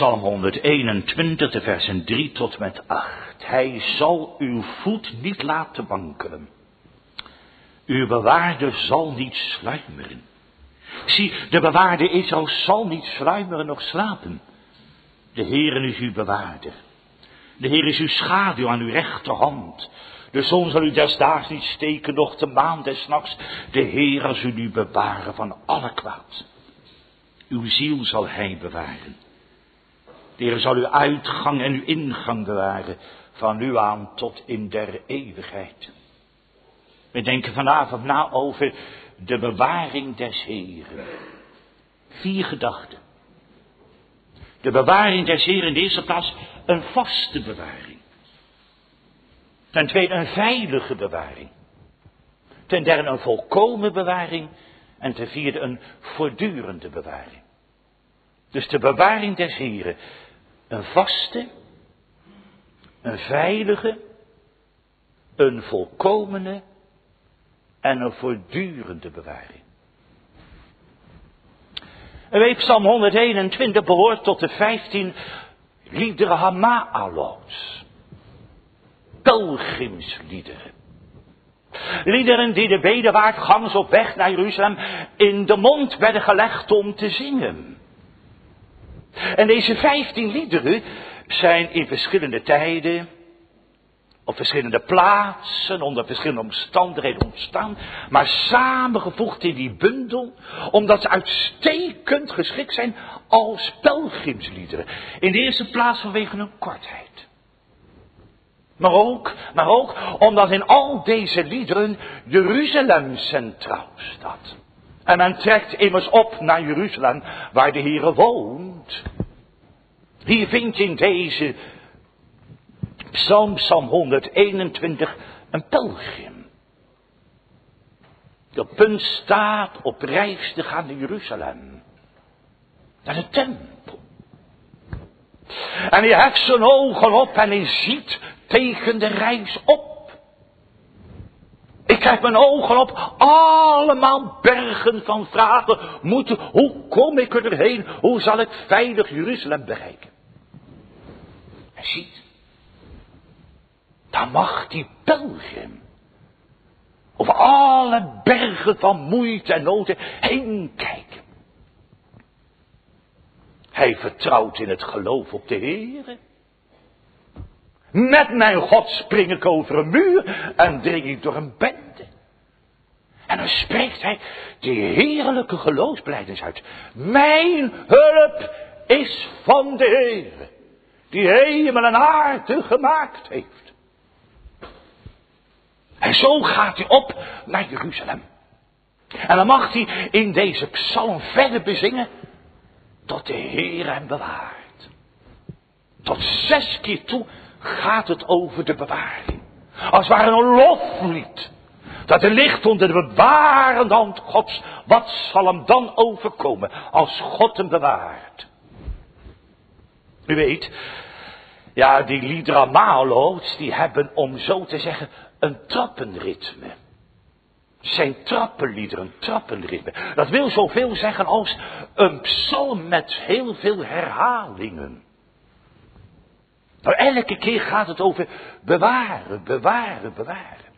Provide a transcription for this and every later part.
Psalm 121, de versen 3 tot met 8. Hij zal uw voet niet laten wankelen. Uw bewaarde zal niet sluimeren. Zie, de bewaarde Israël zal niet sluimeren nog slapen. De Heer is uw bewaarder. De Heer is uw schaduw aan uw rechterhand. De zon zal u desdaags niet steken, noch de maan des nachts. De Heer zal u bewaren van alle kwaad. Uw ziel zal hij bewaren. Heer zal uw uitgang en uw ingang bewaren, van nu aan tot in der eeuwigheid. We denken vanavond na over de bewaring des Heeren. Vier gedachten. De bewaring des Heeren in de eerste plaats een vaste bewaring. Ten tweede een veilige bewaring. Ten derde een volkomen bewaring. En ten vierde een voortdurende bewaring. Dus de bewaring des Heren. Een vaste, een veilige, een volkomene en een voortdurende bewaring. En weet, Psalm 121 behoort tot de 15 liederen Hama'alot. Pelgrimsliederen. Liederen die de bedevaartgangers op weg naar Jeruzalem in de mond werden gelegd om te zingen. En deze 15 liederen zijn in verschillende tijden, op verschillende plaatsen, onder verschillende omstandigheden ontstaan, maar samengevoegd in die bundel, omdat ze uitstekend geschikt zijn als pelgrimsliederen. In de eerste plaats vanwege hun kortheid. Maar ook, maar ook omdat in al deze liederen Jeruzalem centraal staat. En men trekt immers op naar Jeruzalem, waar de Heere woont. Hier vind je in deze Psalm, Psalm 121, een pelgrim. Op punt staat op reis te gaan naar Jeruzalem. Naar de tempel. En hij heft zijn ogen op en hij ziet tegen de reis op. Ik heb mijn ogen op allemaal bergen van vragen moeten. Hoe kom ik erheen? Hoe zal ik veilig Jeruzalem bereiken? En ziet, dan mag die pelgrim over alle bergen van moeite en noden heen kijken. Hij vertrouwt in het geloof op de Heer. Met mijn God spring ik over een muur en dring ik door een bende. En dan spreekt hij die heerlijke geloofsbeleidens uit. Mijn hulp is van de Heer, die hemel en aarde gemaakt heeft. En zo gaat hij op naar Jeruzalem. En dan mag hij in deze psalm verder bezingen tot de Heer hem bewaart. Tot zes keer toe gaat het over de bewaring. Als het ware een loflied. Dat er ligt onder de bewarende hand Gods. Wat zal hem dan overkomen als God hem bewaart? U weet, ja, die liedramalo's, die hebben om zo te zeggen een trappenritme. Zijn trappenliederen, trappenritme. Dat wil zoveel zeggen als een psalm met heel veel herhalingen. Nou, elke keer gaat het over bewaren, bewaren, bewaren.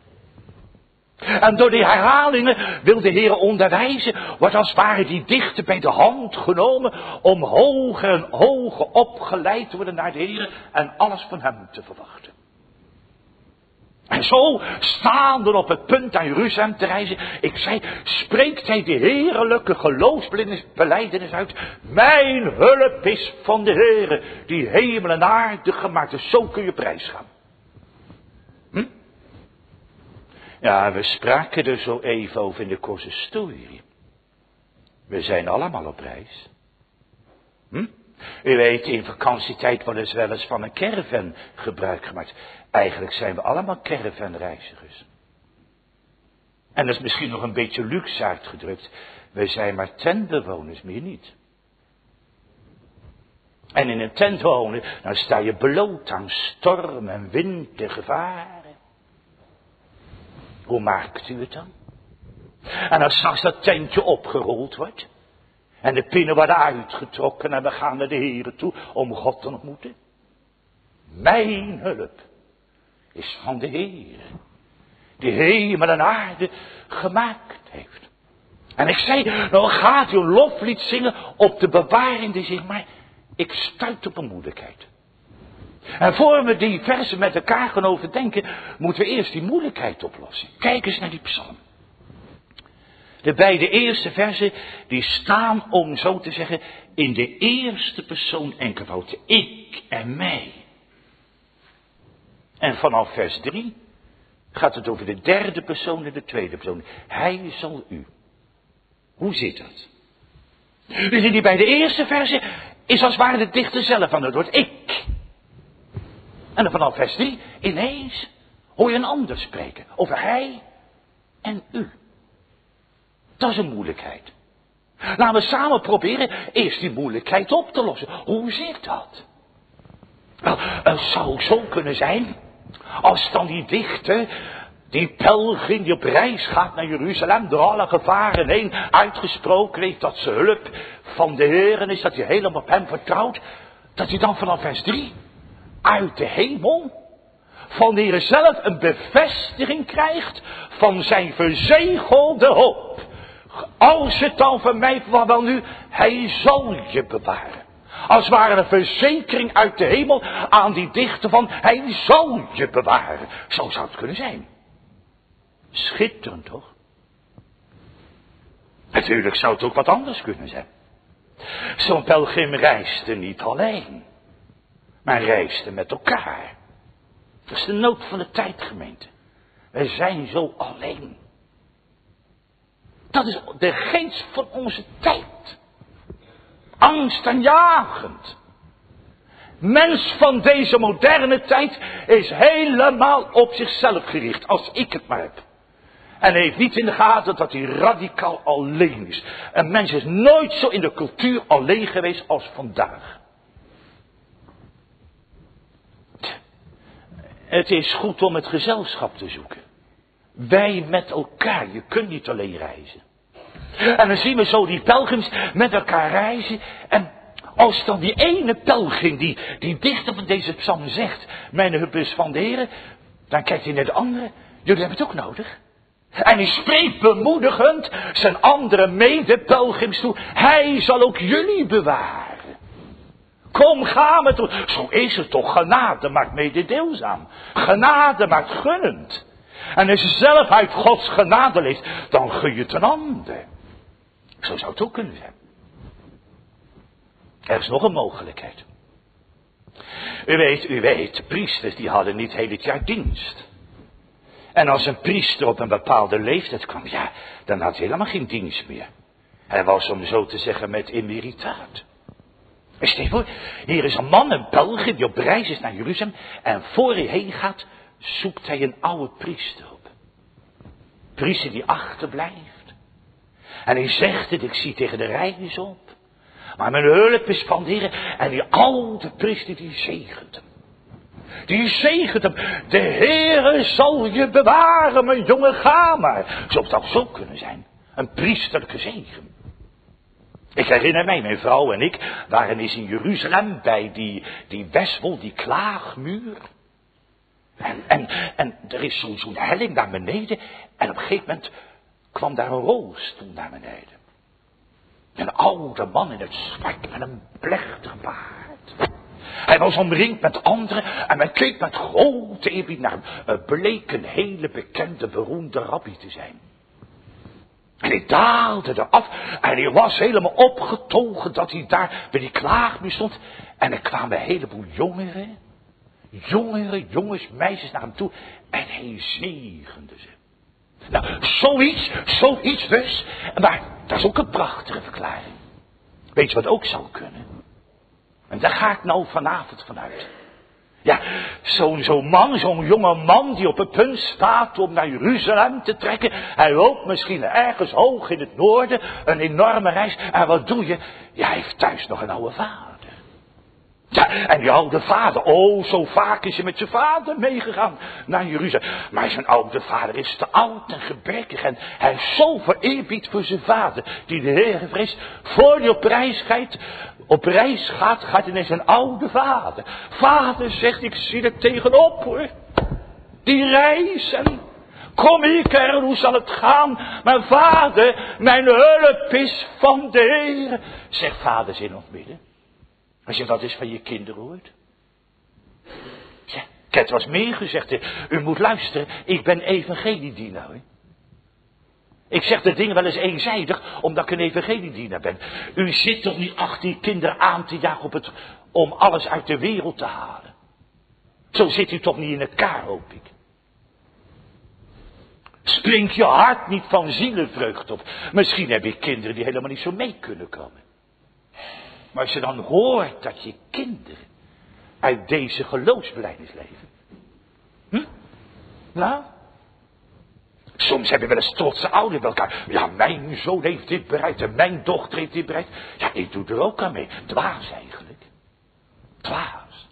En door die herhalingen wil de Heer onderwijzen, wordt als ware die dichter bij de hand genomen om hoger en hoger opgeleid te worden naar de Heer en alles van Hem te verwachten. En zo staande op het punt aan Jeruzalem te reizen, ik zei, spreekt hij de heerlijke geloofsbeleidenis uit. Mijn hulp is van de Heer, die hemel en aarde gemaakt is. Zo kun je prijs gaan. Hm? Ja, we spraken er zo even over in de consistorie. We zijn allemaal op reis. Hm? U weet, in vakantietijd wordt er wel eens van een caravan gebruik gemaakt. Eigenlijk zijn we allemaal caravanreizigers. En dat is misschien nog een beetje luxe uitgedrukt. We zijn maar tentbewoners, meer niet. En in een tent wonen, dan sta je bloot aan storm en wind en gevaren. Hoe maakt u het dan? En als straks dat tentje opgerold wordt, En de pinnen worden uitgetrokken en we gaan naar de Here toe om God te ontmoeten. Mijn hulp is van de Heer. Die hemel en aarde gemaakt heeft. En ik zei, nou gaat u een loflied zingen op de bewaring die zich maar ik stuit op een moeilijkheid. En voor we die versen met elkaar gaan overdenken, moeten we eerst die moeilijkheid oplossen. Kijk eens naar die psalm. De beide eerste versen, die staan, om zo te zeggen, in de eerste persoon enkelvoud. Ik en mij. En vanaf vers 3 gaat het over de derde persoon en de tweede persoon. Hij zal u. Hoe zit dat? Dus die bij de eerste verse is als het ware de dichter zelf aan het woord. Ik. En dan vanaf vers 3, ineens hoor je een ander spreken. Over hij en u. Dat is een moeilijkheid. Laten we samen proberen eerst die moeilijkheid op te lossen. Hoe zit dat? Wel, het zou zo kunnen zijn, als dan die dichter die pelgrim die op reis gaat naar Jeruzalem, door alle gevaren heen, uitgesproken heeft dat ze hulp van de Heer is, dat hij helemaal op hem vertrouwt, dat hij dan vanaf vers 3 uit de hemel van de Heer zelf een bevestiging krijgt van zijn verzegelde hoop. Als het dan van mij wel nu, hij zal je bewaren. Als ware een verzekering uit de hemel aan die dichter van, hij zal je bewaren. Zo zou het kunnen zijn. Schitterend toch? Natuurlijk zou het ook wat anders kunnen zijn. Zo'n pelgrim reisde niet alleen, maar reisde met elkaar. Dat is de nood van de tijdgemeente. Wij zijn zo alleen. Dat is de geest van onze tijd. Angstaanjagend. Mens van deze moderne tijd is helemaal op zichzelf gericht, als ik het maar heb. En heeft niet in de gaten dat hij radicaal alleen is. Een mens is nooit zo in de cultuur alleen geweest als vandaag. Het is goed om het gezelschap te zoeken. Wij met elkaar, je kunt niet alleen reizen. En dan zien we zo die pelgrims met elkaar reizen. En als dan die ene pelgrim, die, die dichter van deze psalm zegt, mijn hub is van de Heer, dan kijkt hij naar de andere, jullie hebben het ook nodig. En hij spreekt bemoedigend zijn andere medepelgrims toe. Hij zal ook jullie bewaren. Kom, ga met ons. Zo is het toch. Genade maakt mededeelzaam. Genade maakt gunnend. En als je zelf uit Gods genade leeft, dan gun je het een ander. Zo zou het ook kunnen zijn. Er is nog een mogelijkheid. U weet, u weet, priesters die hadden niet heel het jaar dienst. En als een priester op een bepaalde leeftijd kwam, ja, dan had hij helemaal geen dienst meer. Hij was, om zo te zeggen, met emeritaat. Stel voor, hier is een man, een Belg, die op reis is naar Jeruzalem. En voor hij heen gaat, zoekt hij een oude priester op. Priester die achterblijft. En hij zegt het, ik zie tegen de reis op. Maar mijn hulp is van de. En die oude priester die zegent hem. Die zegent hem. De Heere zal je bewaren, mijn jongen, ga maar. Zou het zo kunnen zijn? Een priesterlijke zegen. Ik herinner mij, mijn vrouw en ik waren eens in Jeruzalem bij die, die die klaagmuur. En, en, en er is zo'n zo'n helling naar beneden. En op een gegeven moment kwam daar een rolstoel naar beneden. Een oude man in het zwart met een plechtig baard. Hij was omringd met anderen en men keek met grote eerbied naar hem. Het bleek een hele bekende, beroemde rabbi te zijn. En hij daalde eraf en hij was helemaal opgetogen dat hij daar bij die klaagmuur stond. En er kwamen een heleboel jongeren, jongeren, jongens, meisjes naar hem toe. En hij zegende ze. Nou, zoiets, zoiets dus. Maar dat is ook een prachtige verklaring. Weet je wat ook zou kunnen? En daar ga ik nou vanavond vanuit. Ja, zo'n zo'n man, zo'n jonge man die op het punt staat om naar Jeruzalem te trekken. Hij loopt misschien ergens hoog in het noorden, een enorme reis. En wat doe je? Ja, hij heeft thuis nog een oude vader. Ja, En die oude vader, oh, zo vaak is hij met zijn vader meegegaan naar Jeruzalem. Maar zijn oude vader is te oud en gebrekkig. En hij heeft zoveel eerbied voor zijn vader, die de Heer vreest. Voor hij op reis gaat, op reis gaat, gaat hij naar zijn oude vader. Vader zegt, ik zie er tegenop hoor. Die reis en Kom ik er, hoe zal het gaan? Mijn vader, mijn hulp is van de Heer. Zegt vaders in ons midden. Als je dat eens van je kinderen hoort. Ja, ik heb was meer gezegd. U moet luisteren, ik ben evangeliedienaar. Hè? Ik zeg de dingen wel eens eenzijdig, omdat ik een evangeliedienaar ben. U zit toch niet achter die kinderen aan te jagen op het, om alles uit de wereld te halen. Zo zit u toch niet in elkaar, hoop ik. Springt je hart niet van zielenvreugd op. Misschien heb je kinderen die helemaal niet zo mee kunnen komen. Maar als je dan hoort dat je kinderen uit deze geloofsbeleidnis leven. Hm? Nou? Soms hebben we wel eens trotse ouderen bij elkaar. Ja, mijn zoon heeft dit bereikt en mijn dochter heeft dit bereikt. Ja, ik doe er ook aan mee. Dwaas eigenlijk. Dwaas.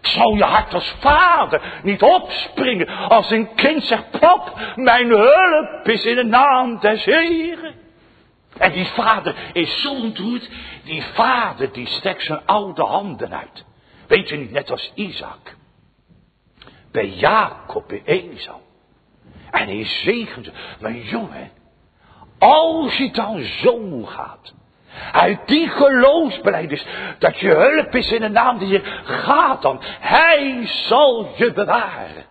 Zou je hart als vader niet opspringen als een kind zegt, pap, mijn hulp is in de naam des Heren. En die vader is zo ontroerd, die vader die strekt zijn oude handen uit. Weet je niet, net als Isaac. Bij Jacob, bij Esau. En hij zegent ze. Maar jongen, als je dan zo gaat, uit die geloofsbeleiders. Dat je hulp is in de naam die je gaat dan. Hij zal je bewaren.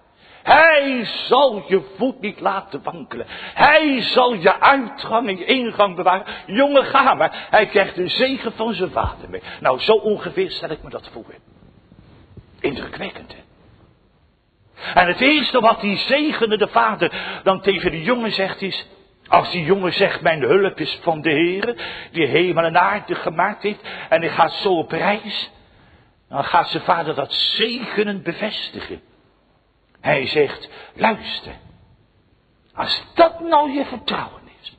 Hij zal je voet niet laten wankelen. Hij zal je uitgang en ingang bewaren. Jongen, ga maar. Hij krijgt de zegen van zijn vader mee. Nou, zo ongeveer stel ik me dat voor. Indrukwekkend, hè? En het eerste wat die zegende de vader dan tegen de jongen zegt is... Als die jongen zegt, mijn hulp is van de Heer, die hemel en aarde gemaakt heeft, en hij gaat zo op reis, dan gaat zijn vader dat zegenend bevestigen. Hij zegt, luister, als dat nou je vertrouwen is,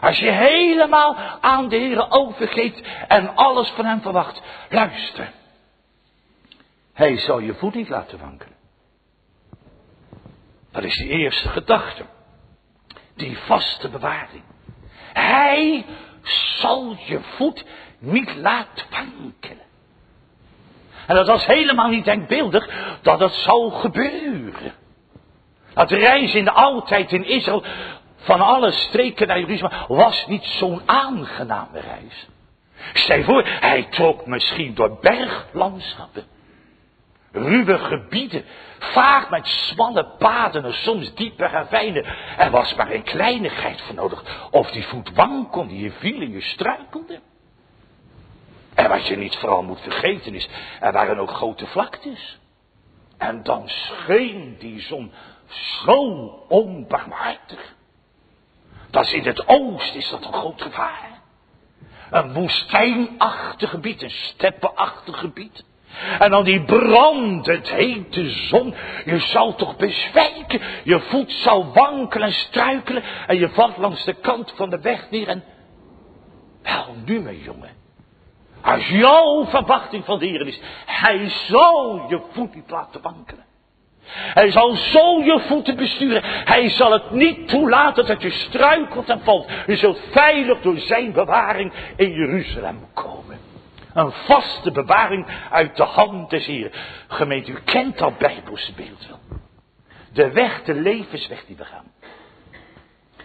als je helemaal aan de Heer overgeeft en alles van hem verwacht, luister, hij zal je voet niet laten wankelen. Dat is de eerste gedachte. Die vaste bewaring. Hij zal je voet niet laten wankelen. En dat was helemaal niet denkbeeldig dat het zou gebeuren. Het reis in de oudheid in Israël van alle streken naar Jeruzalem was niet zo'n aangename reis. Stel voor, hij trok misschien door berglandschappen ruwe gebieden, vaak met smalle paden en soms diepe ravijnen. Er was maar een kleinigheid voor nodig. Of die voet wankelde, je viel en je struikelde. En wat je niet vooral moet vergeten is, er waren ook grote vlaktes. En dan scheen die zon zo onbarmhartig. Dat is in het oosten is dat een groot gevaar. Een woestijnachtig gebied, een steppenachtig gebied. En dan die brandend hete zon. Je zal toch bezwijken. Je voet zal wankelen en struikelen. En je valt langs de kant van de weg neer. En wel nu mijn jongen. Als jouw verwachting van de Heer is. Hij zal je voet niet laten wankelen. Hij zal zo je voeten besturen. Hij zal het niet toelaten dat je struikelt en valt. Je zult veilig door zijn bewaring in Jeruzalem komen. Een vaste bewaring uit de hand des Heeren. Gemeente, u kent dat Bijbelse beeld wel. De weg, de levensweg die we gaan.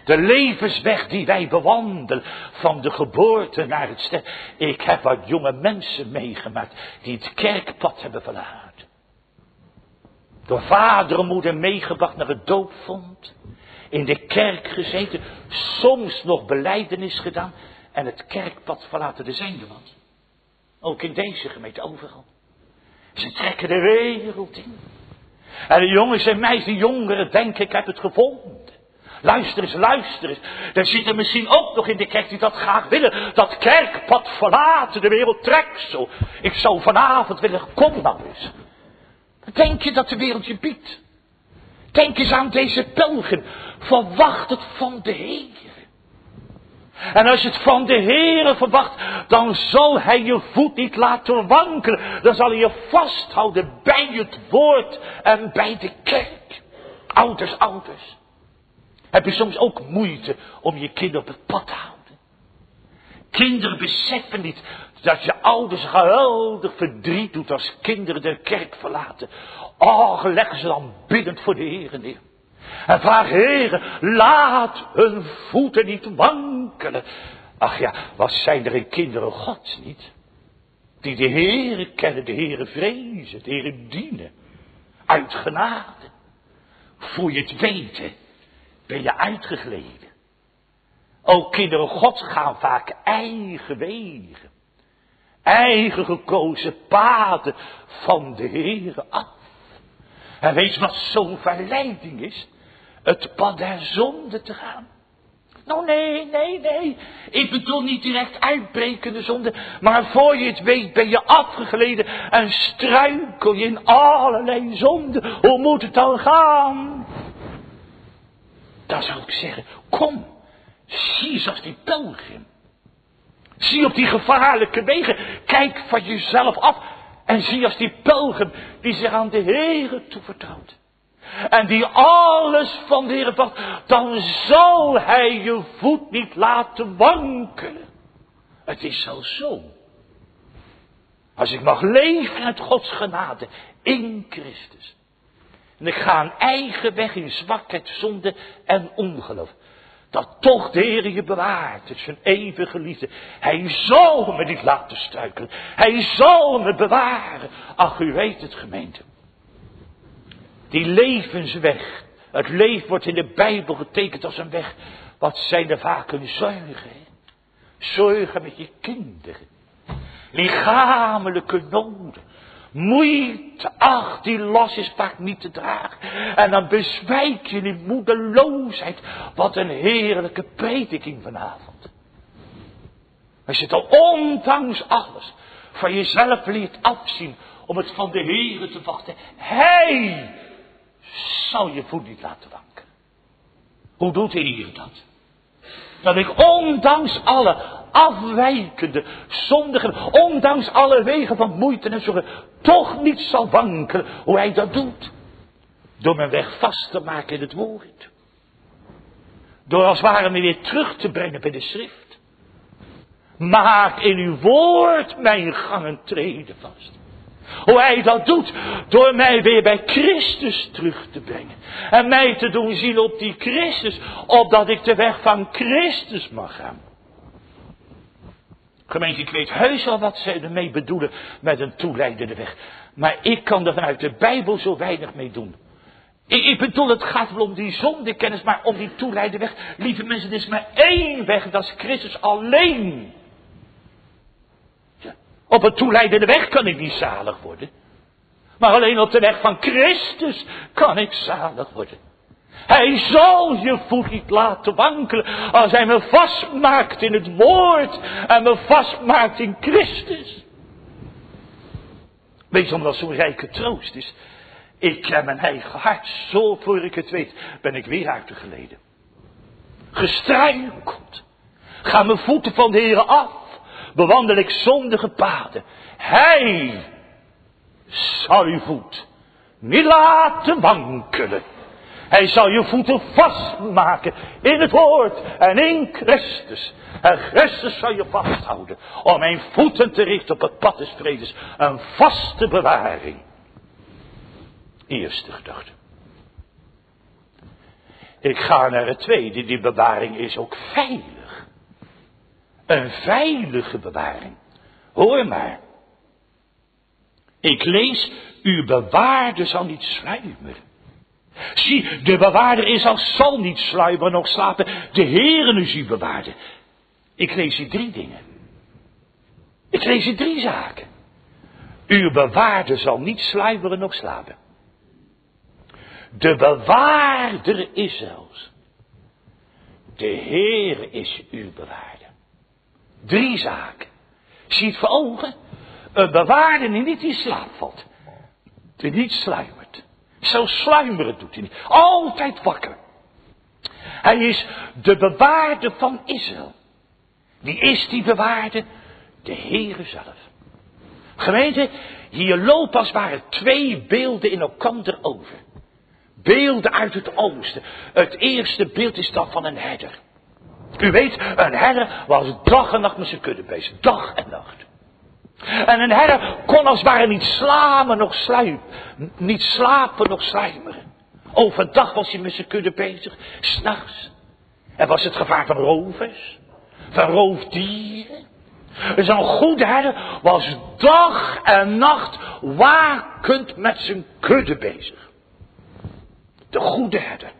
De levensweg die wij bewandelen van de geboorte naar het sterf. Ik heb wat jonge mensen meegemaakt die het kerkpad hebben verlaten. Door vader en moeder meegebracht naar het doopvond. In de kerk gezeten. Soms nog beleidenis gedaan. En het kerkpad verlaten. Er zijn er. Ook in deze gemeente, overal. Ze trekken de wereld in. En de jongens en meisjes, de jongeren denken, ik heb het gevonden. Luister eens, luister eens. Er zitten misschien ook nog in de kerk die dat graag willen. Dat kerkpad verlaten, de wereld trekt zo. Ik zou vanavond willen, kom dan eens. Denk je dat de wereld je biedt? Denk eens aan deze pelgrim. Verwacht het van de Heer. En als je het van de Heere verwacht, dan zal hij je voet niet laten wankelen. Dan zal hij je vasthouden bij het woord en bij de kerk. Ouders, ouders. Heb je soms ook moeite om je kind op het pad te houden? Kinderen beseffen niet dat je ouders geweldig verdriet doet als kinderen de kerk verlaten. Oh, leggen ze dan biddend voor de Heer neer. En vraag, Heer, laat hun voeten niet wankelen. Ach ja, wat zijn er in kinderen Gods niet? Die de Heere kennen, de Heere vrezen, de Heere dienen. Uit genade. Voor je het weten, ben je uitgegleden. Ook kinderen Gods gaan vaak eigen wegen. Eigen gekozen paden van de Heere af. En weet je wat zo'n verleiding is? Het pad der zonde te gaan. Nou nee, nee, nee. Ik bedoel niet direct uitbrekende zonde. Maar voor je het weet ben je afgegleden en struikel je in allerlei zonden. Hoe moet het dan gaan? Dan zou ik zeggen, kom, zie eens als die pelgrim. Zie op die gevaarlijke wegen, kijk van jezelf af en zie als die pelgrim die zich aan de Heere toevertrouwt. En die alles van de Heer wacht, dan zal hij je voet niet laten wankelen. Het is zelfs zo. Als ik mag leven uit Gods genade in Christus. En ik ga een eigen weg in zwakheid, zonde en ongeloof. Dat toch de Heer je bewaart. Het is zijn eeuwige liefde. Hij zal me niet laten struikelen. Hij zal me bewaren. Ach, u weet het gemeente. Die levensweg. Het leven wordt in de Bijbel getekend als een weg. Wat zijn er vaak een zorgen. Zorgen met je kinderen. Lichamelijke noden. Moeite, ach, die last is vaak niet te dragen. En dan bezwijk je in moedeloosheid. Wat een heerlijke prediking vanavond. Als je al ondanks alles van jezelf leert afzien om het van de Heer te wachten. Hij zal je voet niet laten wanken. Hoe doet hij hier dat? Dat ik ondanks alle afwijkende, zondige, ondanks alle wegen van moeite en zorgen, toch niet zal wankelen hoe hij dat doet. Door mijn weg vast te maken in het woord. Door als het ware me weer terug te brengen bij de schrift. Maak in uw woord mijn gangen treden vast. Hoe hij dat doet door mij weer bij Christus terug te brengen. En mij te doen zien op die Christus, opdat ik de weg van Christus mag gaan. Gemeente, ik weet heus wel wat ze ermee bedoelen met een toeleidende weg. Maar ik kan er vanuit de Bijbel zo weinig mee doen. Ik, ik bedoel, het gaat wel om die zondekennis, maar om die toeleidende weg. Lieve mensen, er is maar één weg, dat is Christus alleen. Op een toeleidende weg kan ik niet zalig worden. Maar alleen op de weg van Christus kan ik zalig worden. Hij zal je voet niet laten wankelen als hij me vastmaakt in het woord en me vastmaakt in Christus. Weet je omdat zo'n rijke troost is? Ik ken mijn eigen hart, zo voor ik het weet, ben ik weer uit de geleden. Gestruikeld. Ga mijn voeten van de Heer af bewandel ik zondige paden. Hij zal uw voet niet laten wankelen. Hij zal je voeten vastmaken in het woord en in Christus. En Christus zal je vasthouden om mijn voeten te richten op het pad des vredes. Een vaste bewaring. Eerste gedachte. Ik ga naar het tweede. Die bewaring is ook veilig. Een veilige bewaring. Hoor maar. Ik lees, uw bewaarder zal niet sluimeren. Zie, de bewaarder is al zal niet sluimeren nog slapen. De Heere is uw bewaarder. Ik lees hier drie dingen. Ik lees hier drie zaken. Uw bewaarder zal niet sluimeren nog slapen. De bewaarder is zelfs. De Heere is uw bewaarder. Drie zaken. Zie het voor ogen? Een bewaarder die niet in slaap valt. Die niet sluimert. Zo sluimeren doet hij niet. Altijd wakker. Hij is de bewaarder van Israël. Wie is die bewaarde? De Heere zelf. Gemeente, hier lopen als het ware twee beelden in elkaar over. Beelden uit het oosten. Het eerste beeld is dat van een herder. U weet, een herder was dag en nacht met zijn kudde bezig. Dag en nacht. En een herder kon als het ware niet slapen nog sluipen. Niet slapen nog sluimeren. Overdag was hij met zijn kudde bezig. S'nachts. En was het gevaar van rovers. Van roofdieren. Zo'n goede herder was dag en nacht wakend met zijn kudde bezig. De goede herder.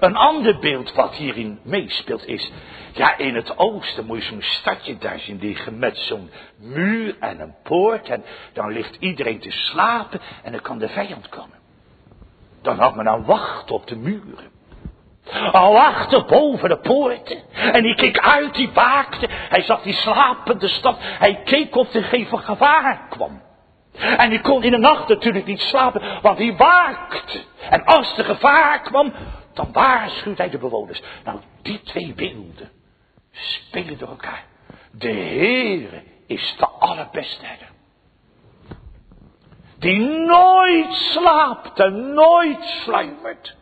Een ander beeld wat hierin meespeelt is, ja in het oosten moet je zo'n stadje daar zien liggen met zo'n muur en een poort en dan ligt iedereen te slapen en dan kan de vijand komen. Dan had men aan wachten op de muren. Al wachten boven de poorten. En die keek uit, die waakte. Hij zag die slapende stad. Hij keek of er geen gevaar kwam. En die kon in de nacht natuurlijk niet slapen, want hij waakte. En als er gevaar kwam, dan waarschuwt hij de bewoners. Nou, die twee beelden spelen door elkaar. De Heere is de allerbeste herder. Die nooit slaapt en nooit sluimert.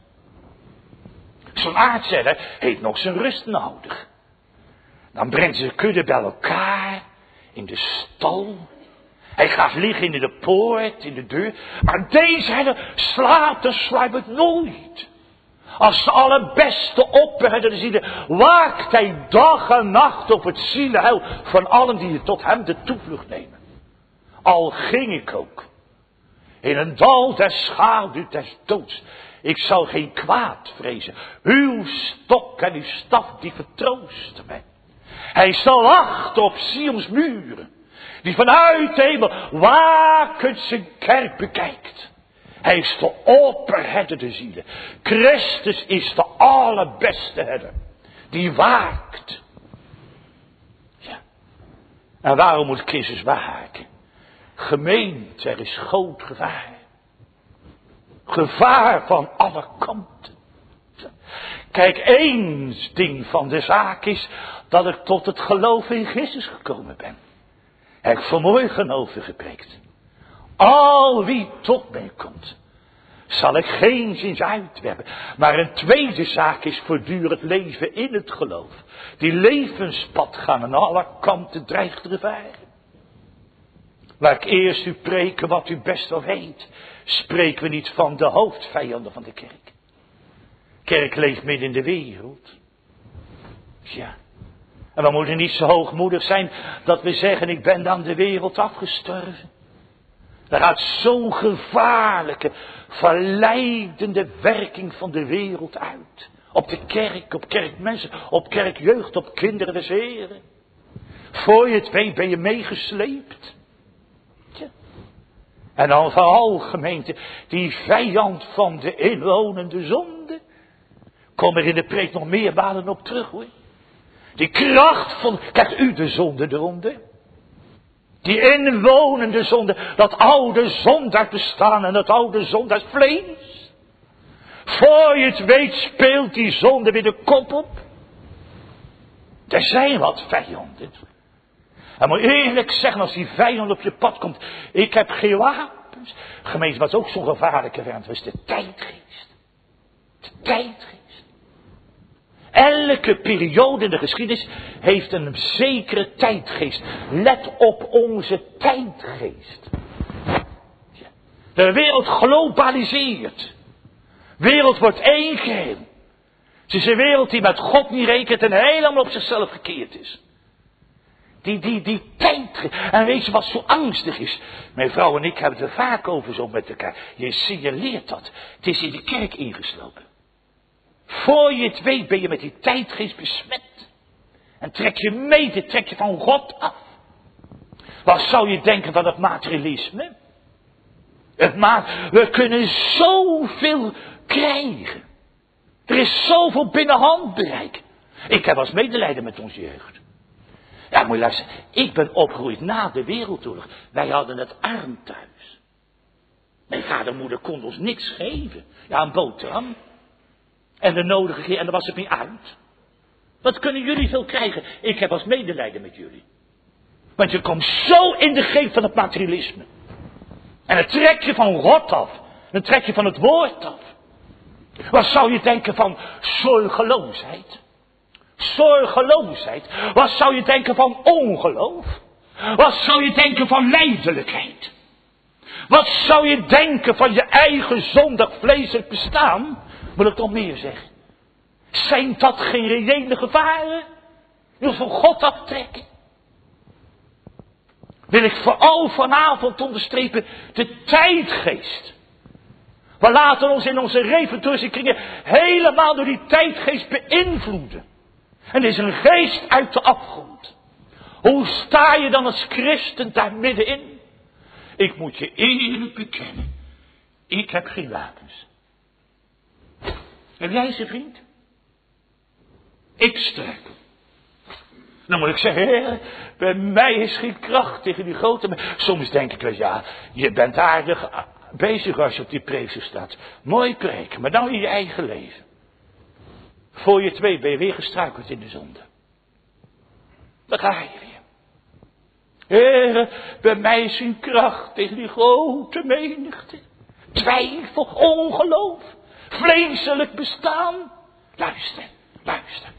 Zo'n aardzeller heeft nog zijn rust nodig. Dan brengt ze kudde bij elkaar in de stal. Hij gaat liggen in de poort, in de deur. Maar deze herder slaapt en sluimert nooit. Als de allerbeste opherder zielen, waakt hij dag en nacht op het zielenheil van allen die tot hem de toevlucht nemen. Al ging ik ook in een dal der schaduw des doods. Ik zal geen kwaad vrezen. Uw stok en uw staf die vertroosten mij. Hij zal wachten op Sions muren. Die vanuit de hemel wakend zijn kerk bekijkt. Hij is de opperherder de zielen. Christus is de allerbeste herder. Die waakt. Ja. En waarom moet Christus waken? Gemeente, er is groot gevaar. Gevaar van alle kanten. Kijk, één ding van de zaak is dat ik tot het geloof in Christus gekomen ben. Heb ik vanmorgen over gepreekt. Al wie tot mij komt, zal ik geen zins uitwerpen. Maar een tweede zaak is voortdurend leven in het geloof. Die levenspad gaan aan alle kanten dreigt te gevaren. Waar ik eerst u preken wat u best wel weet, spreken we niet van de hoofdvijanden van de kerk. Kerk leeft midden in de wereld. Ja. En we moeten niet zo hoogmoedig zijn dat we zeggen ik ben dan de wereld afgestorven. Daar gaat zo'n gevaarlijke, verleidende werking van de wereld uit. Op de kerk, op kerkmensen, op kerkjeugd, op kinderen des heren. Voor je het weet ben je meegesleept. En dan vooral die vijand van de inwonende zonde. Kom er in de preek nog meer baden op terug hoor. Die kracht van, krijgt u de zonde eronder. Die inwonende zonde, dat oude zondaar bestaan en dat oude zondaar vlees. Voor je het weet speelt die zonde weer de kop op. Er zijn wat vijanden. En moet eerlijk zeggen, als die vijand op je pad komt, ik heb geen wapens. Gemeente, wat ook zo'n gevaarlijke vijand was, de tijdgeest. De tijdgeest. Elke periode in de geschiedenis heeft een zekere tijdgeest. Let op onze tijdgeest. De wereld globaliseert. Wereld wordt één geheel. Het is een wereld die met God niet rekent en helemaal op zichzelf gekeerd is. Die, die, die tijd. En weet je wat zo angstig is? Mijn vrouw en ik hebben het er vaak over zo met elkaar. Je signaleert dat. Het is in de kerk ingeslopen. Voor je het weet ben je met die tijdgeest besmet. En trek je mee, trek je van God af. Wat zou je denken van het materialisme? Het ma we kunnen zoveel krijgen. Er is zoveel binnen handbereik. Ik heb als medelijden met onze jeugd. Ja, moet je luisteren. Ik ben opgegroeid na de Wereldoorlog. Wij hadden het arm thuis. Mijn vader en moeder konden ons niks geven. Ja, een boterham. En de nodige keer, en dan was het niet uit. Wat kunnen jullie veel krijgen? Ik heb als medelijden met jullie. Want je komt zo in de greep van het materialisme. En het trek je van God af. Dan trek je van het woord af. Wat zou je denken van zorgeloosheid? Zorgeloosheid. Wat zou je denken van ongeloof? Wat zou je denken van lijdelijkheid? Wat zou je denken van je eigen zondig vleeselijk bestaan? Wil ik nog meer zeggen? Zijn dat geen reële gevaren? Je van God aftrekken? Wil ik vooral vanavond onderstrepen de tijdgeest. We laten ons in onze reventorische kringen helemaal door die tijdgeest beïnvloeden. En is een geest uit de afgrond. Hoe sta je dan als christen daar middenin? Ik moet je eerlijk bekennen. Ik heb geen wapens. Heb jij ze, vriend? Ik struikel. Dan moet ik zeggen, heer, bij mij is geen kracht tegen die grote... Soms denk ik wel, ja, je bent aardig bezig als je op die prezen staat. Mooi preken, maar dan in je eigen leven. Voor je twee ben je weer gestruikeld in de zonde. Dan ga je weer. Heer, bij mij is geen kracht tegen die grote menigte. Twijfel, ongeloof, vleeselijk bestaan. Luister, luister.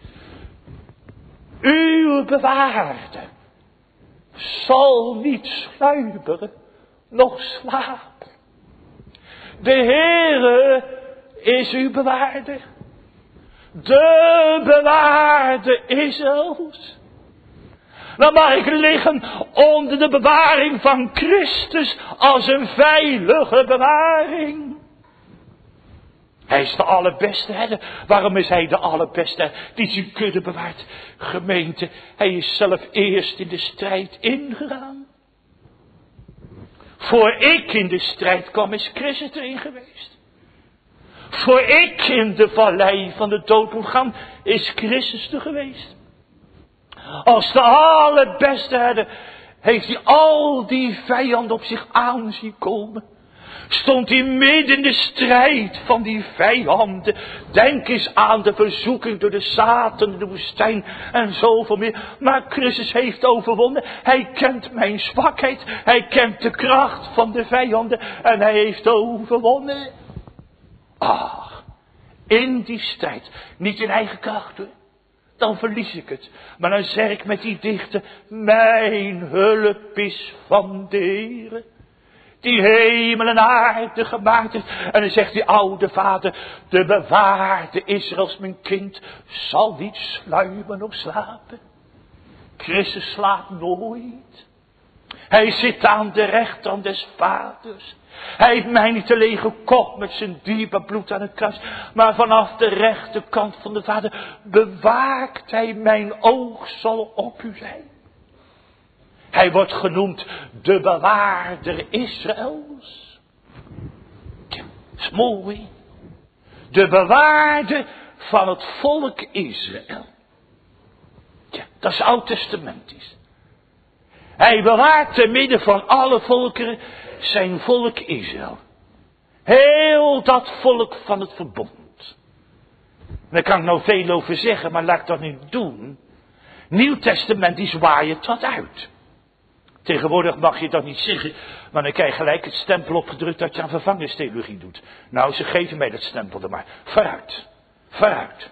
Uw bewaarde zal niet sluimeren, nog slapen. De Heere is uw bewaarde. De bewaarde Israëls. Dan mag ik liggen onder de bewaring van Christus als een veilige bewaring. Hij is de allerbeste herder. Waarom is hij de allerbeste die zijn kudde bewaart? Gemeente, hij is zelf eerst in de strijd ingegaan. Voor ik in de strijd kwam is Christus erin geweest. Voor ik in de vallei van de dood moet gaan is Christus er geweest. Als de allerbeste herder heeft hij al die vijanden op zich aan zien komen stond hij midden in de strijd van die vijanden. Denk eens aan de verzoeking door de Satan, de woestijn en zoveel meer. Maar Christus heeft overwonnen. Hij kent mijn zwakheid. Hij kent de kracht van de vijanden en hij heeft overwonnen. Ach, in die strijd, niet in eigen kracht hoor. Dan verlies ik het. Maar dan zeg ik met die dichter, mijn hulp is van de Heer die hemel en aarde gemaakt heeft. En dan zegt die oude vader, de bewaarde Israëls mijn kind, zal niet sluimeren of slapen. Christus slaapt nooit. Hij zit aan de rechterhand des vaders. Hij heeft mij niet alleen gekocht met zijn diepe bloed aan het kruis, maar vanaf de rechterkant van de vader bewaakt hij mijn oog zal op u zijn. Hij wordt genoemd de bewaarder Israëls. Tja, mooi. De bewaarder van het volk Israël. Tja, dat is oud-testamentisch. Hij bewaart te midden van alle volkeren zijn volk Israël. Heel dat volk van het verbond. Daar kan ik nou veel over zeggen, maar laat ik dat niet doen. Nieuw Testament die tot uit. Tegenwoordig mag je dat niet zeggen, maar dan krijg je gelijk het stempel opgedrukt dat je aan vervangingstheologie doet. Nou, ze geven mij dat stempel er maar. Vooruit. Vooruit.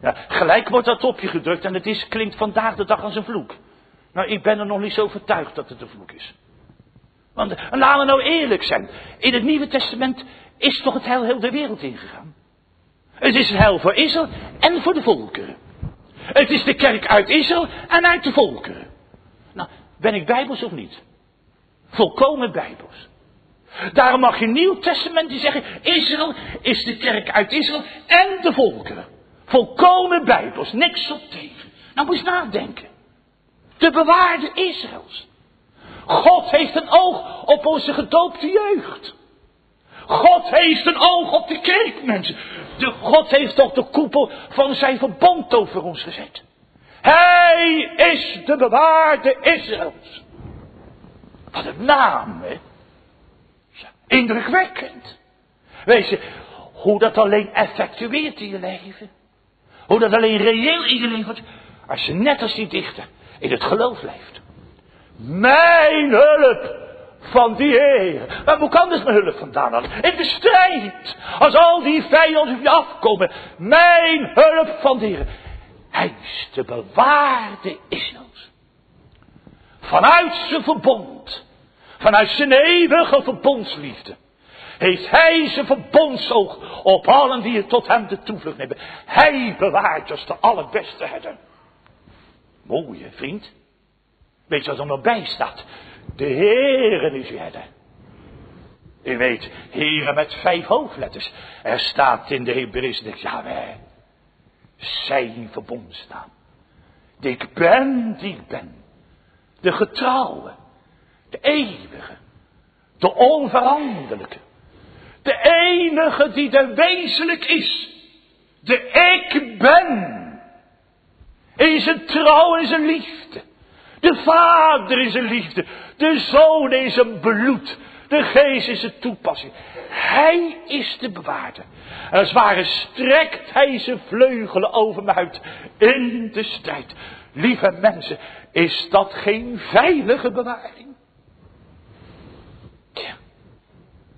Ja, gelijk wordt dat op je gedrukt en het is, klinkt vandaag de dag als een vloek. Nou, ik ben er nog niet zo overtuigd dat het een vloek is. Want laten we nou eerlijk zijn. In het Nieuwe Testament is toch het heil heel de wereld ingegaan. Het is het heil voor Israël en voor de volkeren. Het is de kerk uit Israël en uit de volkeren. Ben ik bijbels of niet? Volkomen bijbels. Daarom mag je Nieuw Testament die zeggen, Israël is de kerk uit Israël en de volkeren. Volkomen bijbels, niks op tegen. Nou moet je nadenken. De bewaarde Israëls. God heeft een oog op onze gedoopte jeugd. God heeft een oog op de kerkmensen. De God heeft toch de koepel van zijn verbond over ons gezet. Hij is de bewaarde Israëls. Wat een naam, hè? Indrukwekkend. Weet je, hoe dat alleen effectueert in je leven. Hoe dat alleen reëel in je leven als je net als die dichter in het geloof leeft. Mijn hulp van die Heer. Maar hoe kan dus mijn hulp vandaan dan? In de strijd. Als al die vijanden op je afkomen. Mijn hulp van die Heer. Hij is de bewaarde Israëls. Vanuit zijn verbond. Vanuit zijn eeuwige verbondsliefde. Heeft hij zijn verbondsoog op allen die het tot hem de toevlucht nemen. Hij bewaart als de allerbeste herder. Mooie vriend. Weet je wat er nog bij staat? De Heere is uw herder. U weet, heren met vijf hoofdletters. Er staat in de Hebreeuwse Jaweh. Zijn verbondsnaam. Ik ben die ik ben. De getrouwe. De eeuwige. De onveranderlijke. De enige die er wezenlijk is. De ik ben. In zijn trouw en zijn liefde. De Vader in zijn liefde. De Zoon in zijn bloed. De Geest in zijn toepassing. Hij is de bewaarder. Als het ware strekt hij zijn vleugelen over me uit. In de strijd. Lieve mensen, is dat geen veilige bewaring?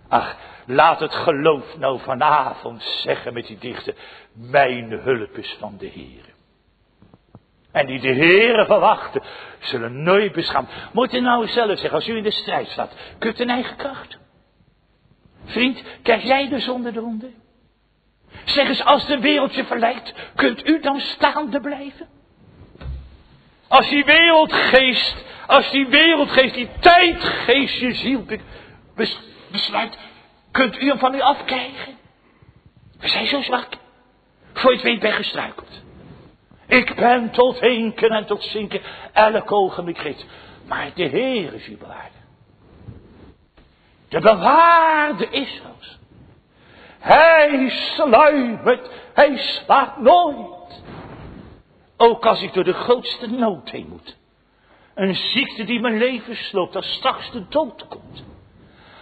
Ach, laat het geloof nou vanavond zeggen met die dichter. Mijn hulp is van de Heer. En die de Heeren verwachten, zullen nooit beschaamd. Moet je nou zelf zeggen, als u in de strijd staat, kunt u een eigen kracht. Vriend, krijg jij de zonde eronder? Zeg eens, als de wereld je verleidt, kunt u dan staande blijven? Als die wereldgeest, als die wereldgeest, die tijdgeest je ziel besluit, kunt u hem van u afkrijgen? We zijn zo zwak. Voor je het weet ben gestruikeld. Ik ben tot hinken en tot zinken elk ogenblik reeds. Maar de Heer is uw bewaarde. De bewaarde Israëls. Hij sluimert, hij slaat nooit. Ook als ik door de grootste nood heen moet. Een ziekte die mijn leven sloopt, als straks de dood komt.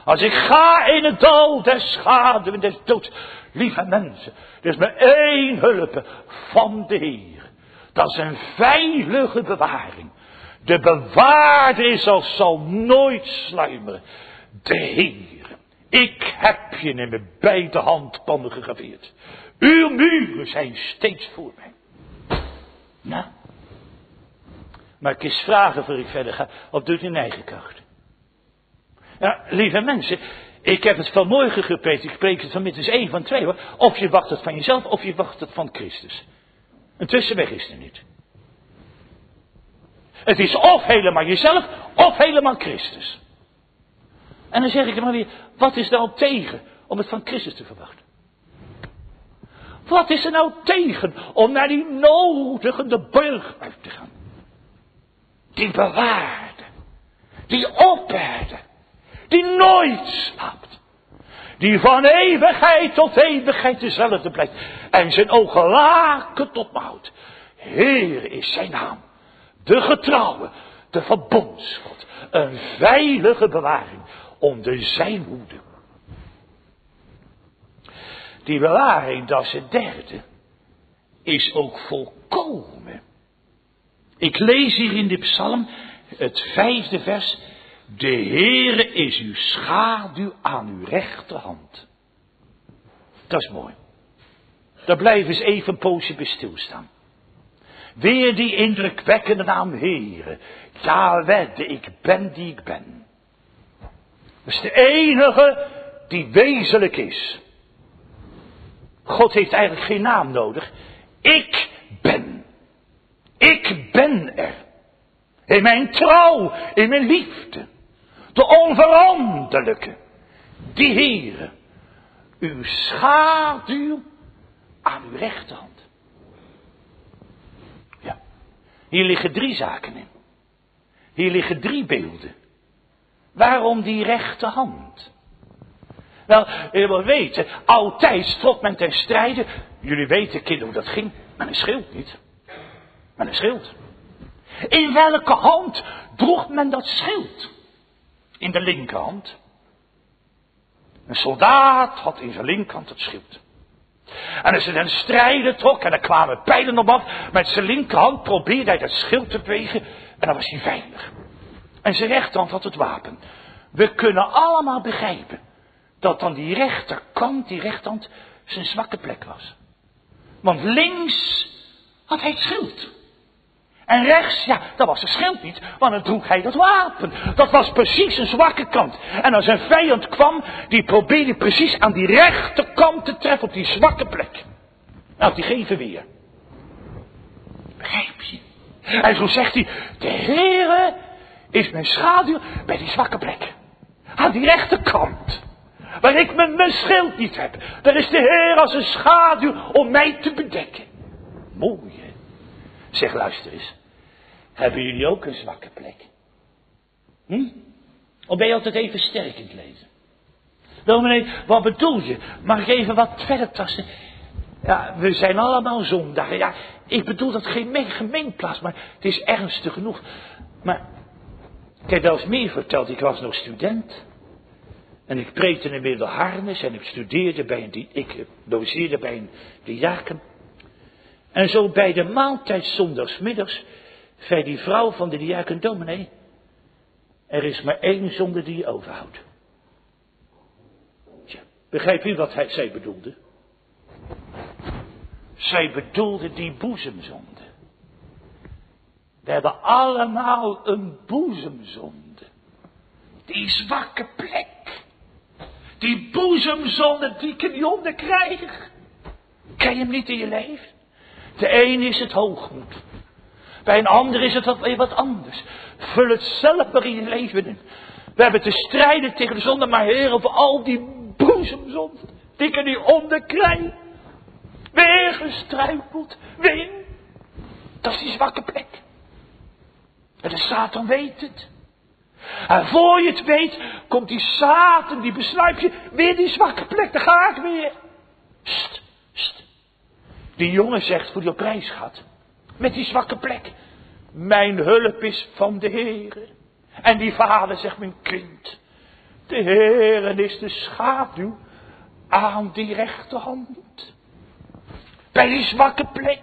Als ik ga in het dal der schade en des dood. Lieve mensen, er is maar één hulp van de Heer. Dat is een veilige bewaring. De bewaarde is als zal nooit sluimeren. De Heer. Ik heb je in mijn beide handpanden gegraveerd. Uw muren zijn steeds voor mij. Nou. Maar ik eens vragen voor ik verder ga. Of doet in eigen kracht? Ja, lieve mensen. Ik heb het vanmorgen gepreekt. Ik spreek het vanmiddag één van twee hoor. Of je wacht het van jezelf of je wacht het van Christus. Een tussenweg is er niet. Het is of helemaal jezelf, of helemaal Christus. En dan zeg ik maar weer, wat is nou tegen om het van Christus te verwachten? Wat is er nou tegen om naar die nodigende burg uit te gaan? Die bewaarde, die opberde, die nooit slaapt. Die van eeuwigheid tot eeuwigheid dezelfde blijft. En zijn ogen laken tot me houdt. Heer is zijn naam. De getrouwe, de verbondsgod. Een veilige bewaring onder zijn hoede. Die bewaring, dat is het derde, is ook volkomen. Ik lees hier in de psalm het vijfde vers. De Heere is uw schaduw aan uw rechterhand. Dat is mooi. Daar blijven eens even een poosje bij stilstaan. Weer die indrukwekkende naam Heere. Yahweh, de ik ben die ik ben. Dat is de enige die wezenlijk is. God heeft eigenlijk geen naam nodig. Ik ben. Ik ben er. In mijn trouw, in mijn liefde. De onveranderlijke. Die Heere. Uw schaduw aan uw rechterhand. Ja. Hier liggen drie zaken in. Hier liggen drie beelden. Waarom die rechterhand? Wel, je wil weten, altijd trok men ten strijde. Jullie weten, kinderen, hoe dat ging. Maar een schild niet. Maar een schild. In welke hand droeg men dat schild? In de linkerhand. Een soldaat had in zijn linkerhand het schild. En als ze dan strijden trok en er kwamen pijlen op af, met zijn linkerhand probeerde hij dat schild te bewegen en dan was hij veilig. En zijn rechterhand had het wapen. We kunnen allemaal begrijpen dat dan die rechterkant, die rechterhand, zijn zwakke plek was. Want links had hij het schild. En rechts, ja, dat was zijn schild niet, want dan droeg hij dat wapen. Dat was precies een zwakke kant. En als een vijand kwam, die probeerde precies aan die rechterkant te treffen, op die zwakke plek. Nou, die geven weer. Begrijp je? En zo zegt hij, de Heere is mijn schaduw bij die zwakke plek. Aan die rechterkant. Waar ik mijn, mijn schild niet heb. Daar is de Heer als een schaduw om mij te bedekken. Mooi. Zeg luister eens. Hebben jullie ook een zwakke plek? Hm? Of ben je altijd even sterk in het leven? Meneer, wat bedoel je? Mag ik even wat verder tasten? Ja, we zijn allemaal zondagen. Ja, ik bedoel dat geen gemeenplaats, maar het is ernstig genoeg. Maar ik heb wel meer verteld. Ik was nog student. En ik preekte in Middelharnis en ik studeerde bij een, ik doseerde bij een diaken. En zo bij de maaltijd zondagsmiddags zei die vrouw van de diaken dominee, er is maar één zonde die je overhoudt. Tja, begrijp u wat hij, zij bedoelde? Zij bedoelde die boezemzonde. We hebben allemaal een boezemzonde. Die zwakke plek. Die boezemzonde die ik niet onderkrijg. Ken je hem niet in je leven? De een is het hoogmoed. Bij een ander is het wat, wat anders. Vul het zelf maar in je leven in. We hebben te strijden tegen de zonde, maar Heer, over al die boezemzonde. Die ik er niet onderkrijg. Weer gestruikeld. Weer. Dat is die zwakke plek. En de Satan weet het. En voor je het weet, komt die Satan, die besluip je, weer die zwakke plek, daar ga ik weer. St, st. Die jongen zegt voor die op reis gaat, met die zwakke plek, mijn hulp is van de Heere. En die vader zegt, mijn kind, de Heere is de schaduw aan die rechterhand. Bij die zwakke plek.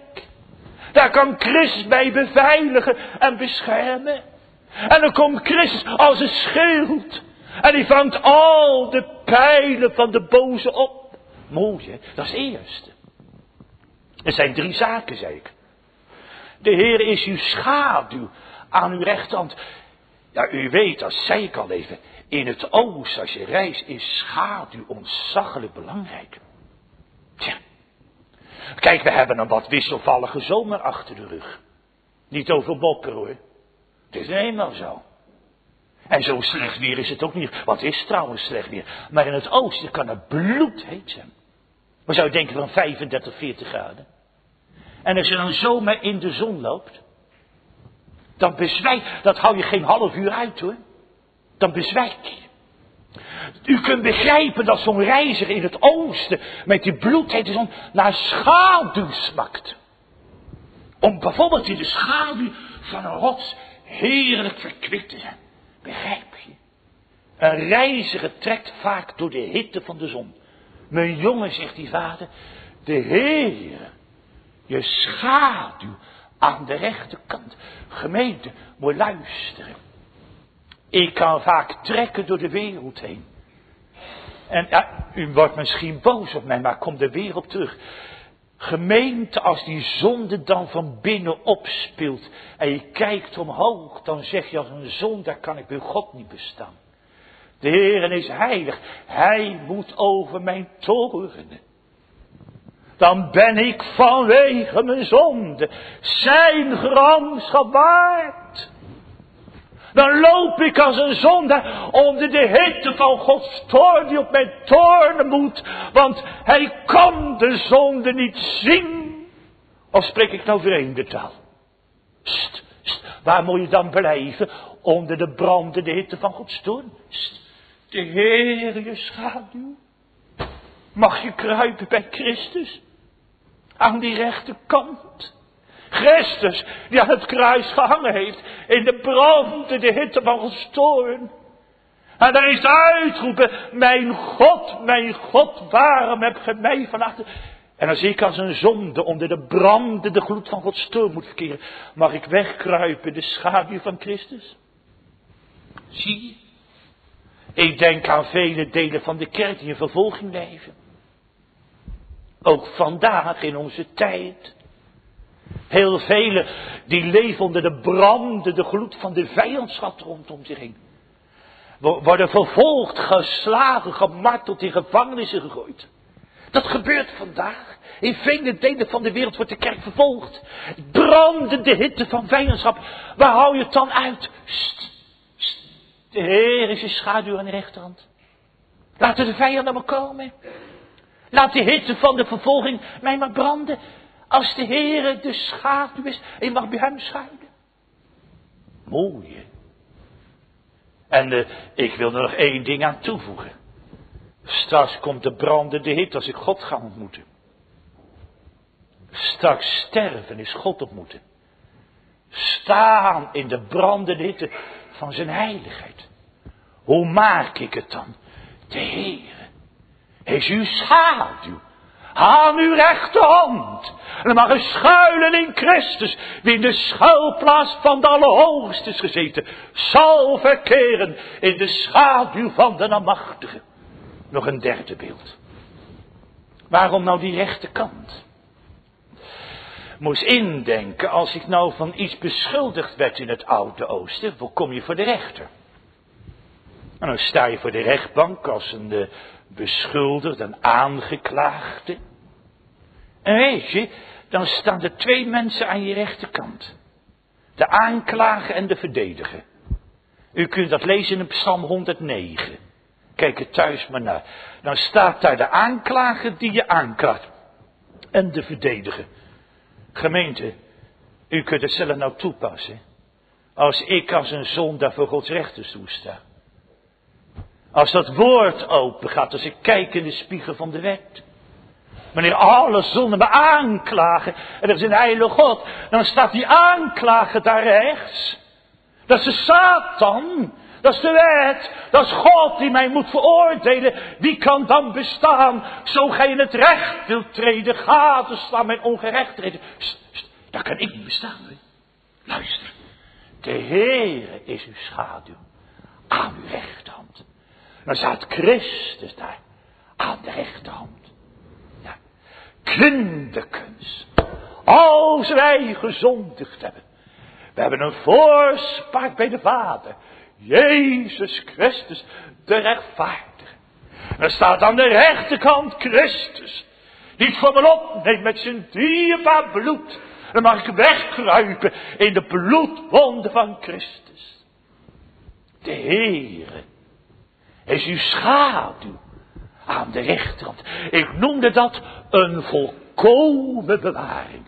Daar kan Christus bij beveiligen en beschermen. En dan komt Christus als een schild. En die vangt al de pijlen van de boze op. Mooi dat is het eerste. Er zijn drie zaken, zei ik. De Heer is uw schaduw aan uw rechterhand. Ja, u weet, dat zei ik al even. In het oosten, als je reist, is schaduw ontzaglijk belangrijk. Tja. Kijk, we hebben een wat wisselvallige zomer achter de rug. Niet over bokken hoor. Het is eenmaal zo. En zo slecht weer is het ook niet. Wat is trouwens slecht weer? Maar in het oosten kan het bloedheet zijn. We zou denken van 35, 40 graden. En als je dan zomaar in de zon loopt. Dan bezwijk, dat hou je geen half uur uit hoor. Dan bezwijk je. U kunt begrijpen dat zo'n reiziger in het oosten met die bloedhete zon naar schaduw smakt. Om bijvoorbeeld in de schaduw van een rots heerlijk verkwikt te zijn. Begrijp je? Een reiziger trekt vaak door de hitte van de zon. Mijn jongen, zegt die vader, de Heer, je schaduw aan de rechterkant. Gemeente, moet luisteren. Ik kan vaak trekken door de wereld heen. En u wordt misschien boos op mij, maar kom er weer op terug. Gemeente, als die zonde dan van binnen opspeelt en je kijkt omhoog, dan zeg je als een zon, daar kan ik bij God niet bestaan. De Heer is heilig, Hij moet over mijn toren. Dan ben ik vanwege mijn zonde zijn gramschap waard. Dan loop ik als een zonde onder de hitte van Gods toorn die op mijn toornen moet. Want hij kan de zonde niet zien. Of spreek ik nou vreemde taal? St, st, waar moet je dan blijven? Onder de brandende hitte van Gods toorn? St, de Heer je schaduw. Mag je kruipen bij Christus? Aan die rechterkant. Christus, die aan het kruis gehangen heeft, in de brandende hitte van gestoorn. En daar is uitroepen, mijn God, mijn God, waarom heb je mij verlaten? En als ik als een zonde onder de brandende gloed van Gods toorn moet verkeren, mag ik wegkruipen in de schaduw van Christus? Zie? Ik denk aan vele delen van de kerk die in vervolging leven. Ook vandaag in onze tijd. Heel velen die leven onder de brandende gloed van de vijandschap rondom zich heen. Worden vervolgd, geslagen, gemarteld, in gevangenissen gegooid. Dat gebeurt vandaag. In vele delen van de wereld wordt de kerk vervolgd. Brandende hitte van vijandschap. Waar hou je het dan uit? De Heer is je schaduw aan de rechterhand. Laten de vijanden maar komen. Laat de hitte van de vervolging mij maar branden. Als de Heer de schaduw is je mag bij hem schuilen. Mooi hè? En uh, ik wil er nog één ding aan toevoegen. Straks komt de brandende hit als ik God ga ontmoeten. Straks sterven is God ontmoeten. Staan in de brandende hitte van zijn heiligheid. Hoe maak ik het dan? De Heer is uw schaduw. Aan uw rechterhand. En dan mag u schuilen in Christus, wie in de schuilplaats van de Allerhoogste is gezeten, zal verkeren in de schaduw van de Almachtige. Nog een derde beeld. Waarom nou die rechterkant? Moest indenken, als ik nou van iets beschuldigd werd in het Oude Oosten, hoe kom je voor de rechter? En dan sta je voor de rechtbank als een uh, beschuldigd, een aangeklaagde. En weet je, dan staan er twee mensen aan je rechterkant. De aanklager en de verdediger. U kunt dat lezen in Psalm 109. Kijk er thuis maar naar. Dan staat daar de aanklager die je aanklaagt. En de verdediger. Gemeente, u kunt het zelf nou toepassen. Als ik als een zondaar voor Gods rechterstoel sta. Als dat woord open gaat, als ik kijk in de spiegel van de wet. Wanneer alle zonden me aanklagen en er is een heilige God, dan staat die aanklager daar rechts. Dat is de Satan. Dat is de wet. Dat is God die mij moet veroordelen. Wie kan dan bestaan? Zo gij in het recht wilt treden, slaan mijn ongerechtigheden. Dat kan ik niet bestaan. Hè? Luister. De Heere is uw schaduw. Aan uw rechterhand. Dan staat Christus daar. Aan de rechterhand. Ja. Kinderkunst. Als wij gezondigd hebben. We hebben een voorspraak bij de Vader. Jezus Christus, de rechtvaardige. Er staat aan de rechterkant Christus. Die het voor me opneemt met zijn dierbaar bloed. Dan mag ik wegkruipen in de bloedwonde van Christus. De Heere is uw schaduw aan de rechterkant. Ik noemde dat een volkomen bewaring.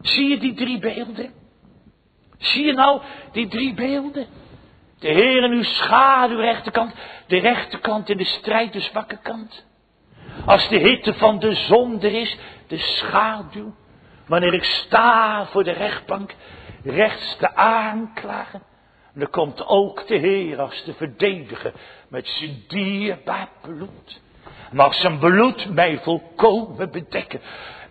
Zie je die drie beelden? Zie je nou die drie beelden? De Heer uw schaduw, rechterkant. De rechterkant in de strijd, de zwakke kant. Als de hitte van de zon er is, de schaduw. Wanneer ik sta voor de rechtbank, rechts te aanklagen. Dan komt ook de Heer als te verdedigen met zijn dierbaar bloed. Mag zijn bloed mij volkomen bedekken.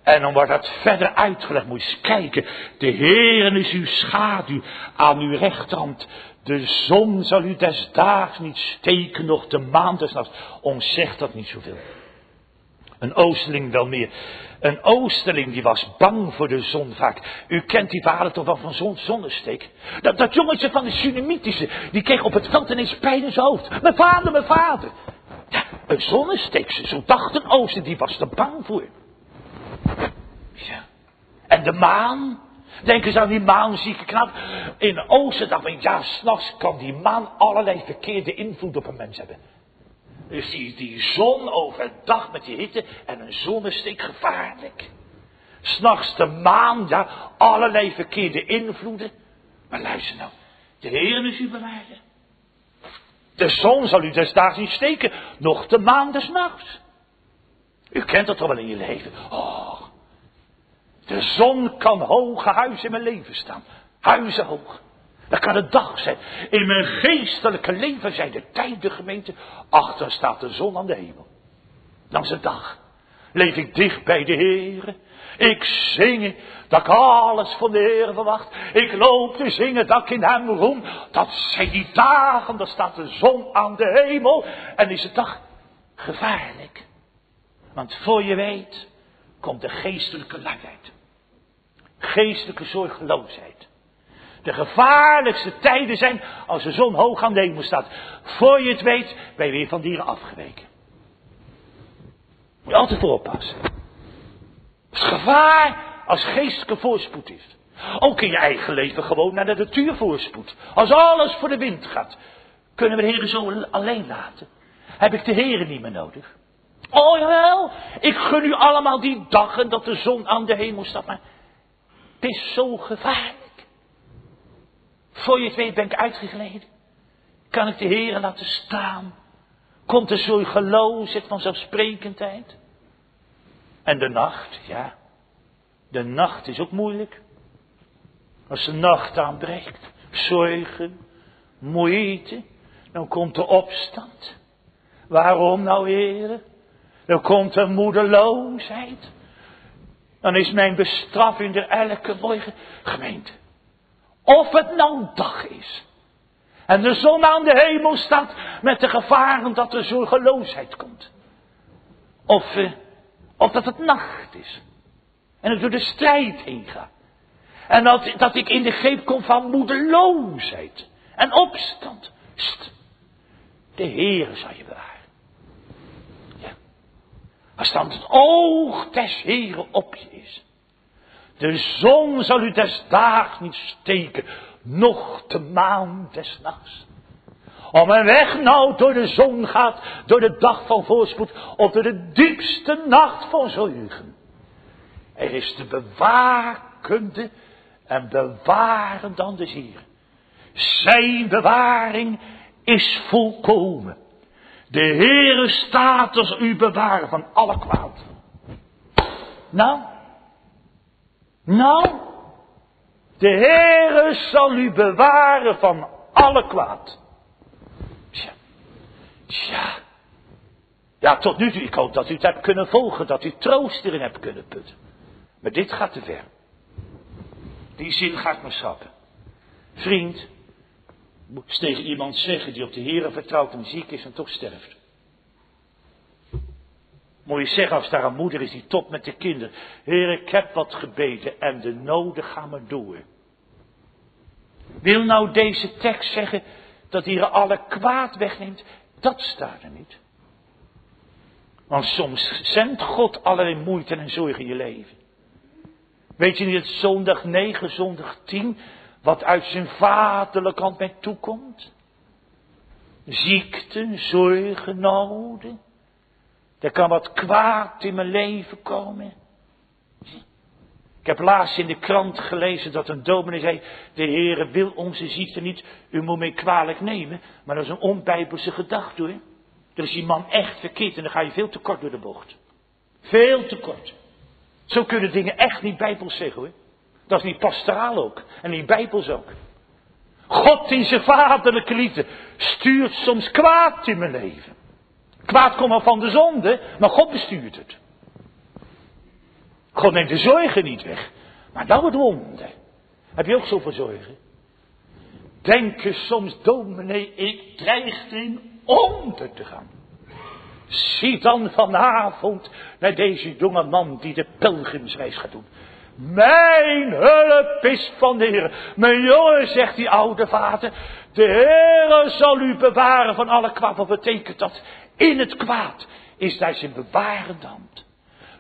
En dan wordt dat verder uitgelegd. Moet je eens kijken. De Heer is uw schaduw aan uw rechterhand. De zon zal u des daags niet steken, nog de maan des nachts. Ons zegt dat niet zoveel. Een oosterling wel meer. Een oosterling die was bang voor de zon vaak. U kent die verhalen toch wel van zon, zonnesteek? Dat, dat jongetje van de Sunamitische, die kreeg op het veld ineens pijn in zijn hoofd. Mijn vader, mijn vader. Ja, een zonnesteek, zo dacht een ooster, die was er bang voor. Ja. En de maan? Denk eens aan die maanzieke knap. In oosten dacht men, ja, s'nachts kan die maan allerlei verkeerde invloed op een mens hebben. Dus die, die zon overdag met die hitte en een zonnesteek gevaarlijk. S'nachts de maan, ja, allerlei verkeerde invloeden. Maar luister nou, de Heer is uw bewaarder. De zon zal u des daags niet steken, nog de maan des nachts. U kent dat toch wel in je leven. Oh, de zon kan hoge huizen in mijn leven staan. Huizen hoog. Dat kan het dag zijn. In mijn geestelijke leven zijn de tijden gemeente. Achter staat de zon aan de hemel. Dan is het dag. Leef ik dicht bij de Heer. Ik zing dat ik alles van de Heer verwacht. Ik loop te zingen dat ik in hem roem. Dat zijn die dagen, dan staat de zon aan de hemel. En is het dag gevaarlijk. Want voor je weet, komt de geestelijke luiheid. Geestelijke zorgeloosheid. De gevaarlijkste tijden zijn als de zon hoog aan de hemel staat. Voor je het weet, ben je weer van dieren afgeweken. Moet je altijd voor oppassen. Het gevaar als geestelijke voorspoed is. Ook in je eigen leven gewoon naar de natuur voorspoed. Als alles voor de wind gaat, kunnen we de Heer zo alleen laten. Heb ik de Heer niet meer nodig? Oh jawel, ik gun u allemaal die dagen dat de zon aan de hemel staat. Maar het is zo gevaarlijk. Voor je het weet ben ik uitgegleden. Kan ik de Heer laten staan? Komt er zo'n geloosheid van? En de nacht, ja. De nacht is ook moeilijk. Als de nacht aanbreekt, zorgen, moeite, dan komt de opstand. Waarom nou, heren? Dan komt er moedeloosheid. Dan is mijn bestraffing er elke morgen gemeente. Of het nou dag is. En de zon aan de hemel staat met de gevaren dat er zorgeloosheid komt. Of, eh, of dat het nacht is. En ik door de strijd heen ga. En dat, dat ik in de greep kom van moedeloosheid. En opstand. St. De Heer zal je bewaren. Als dan het oog des Heeren op je is. De zon zal u des daags niet steken, noch de maan des nachts. Om een weg nou door de zon gaat, door de dag van voorspoed, of door de diepste nacht van zorgen. Er is de bewakende en bewaren dan de Heer. Zijn bewaring is volkomen. De Heere staat als u bewaren van alle kwaad. Nou, nou, de Heere zal u bewaren van alle kwaad. Tja, tja. Ja, tot nu toe, ik hoop dat u het hebt kunnen volgen, dat u troost erin hebt kunnen putten. Maar dit gaat te ver. Die zin ga ik maar schrappen. Vriend, moet tegen iemand zeggen die op de Heere vertrouwt en ziek is en toch sterft. Moet je zeggen als daar een moeder is die top met de kinderen. Heer, ik heb wat gebeden en de noden gaan maar door. Wil nou deze tekst zeggen dat hier alle kwaad wegneemt? Dat staat er niet. Want soms zendt God allerlei moeite en zorg in je leven. Weet je niet dat zondag 9, zondag 10, wat uit zijn vaderlijke hand mij toekomt? Ziekte, zorgen, noden. Er kan wat kwaad in mijn leven komen. Ik heb laatst in de krant gelezen dat een dominee zei, de Heere wil onze ziekte niet, u moet mij kwalijk nemen. Maar dat is een onbijbelse gedachte hoor. Er is die man echt verkeerd en dan ga je veel te kort door de bocht. Veel te kort. Zo kunnen dingen echt niet bijbels zeggen hoor. Dat is niet pastoraal ook. En niet bijbels ook. God in zijn vaderlijke liefde stuurt soms kwaad in mijn leven. Kwaad komt al van de zonde, maar God bestuurt het. God neemt de zorgen niet weg, maar dan het wonder. Heb je ook zoveel zorgen? Denk je soms, dominee, ik dreig in onder te gaan. Zie dan vanavond naar deze jonge man die de pelgrimsreis gaat doen. Mijn hulp is van de Heer. Mijn jongen, zegt die oude vader, de Heer zal u bewaren van alle kwaad. Wat betekent dat? In het kwaad is daar zijn bewarende hand.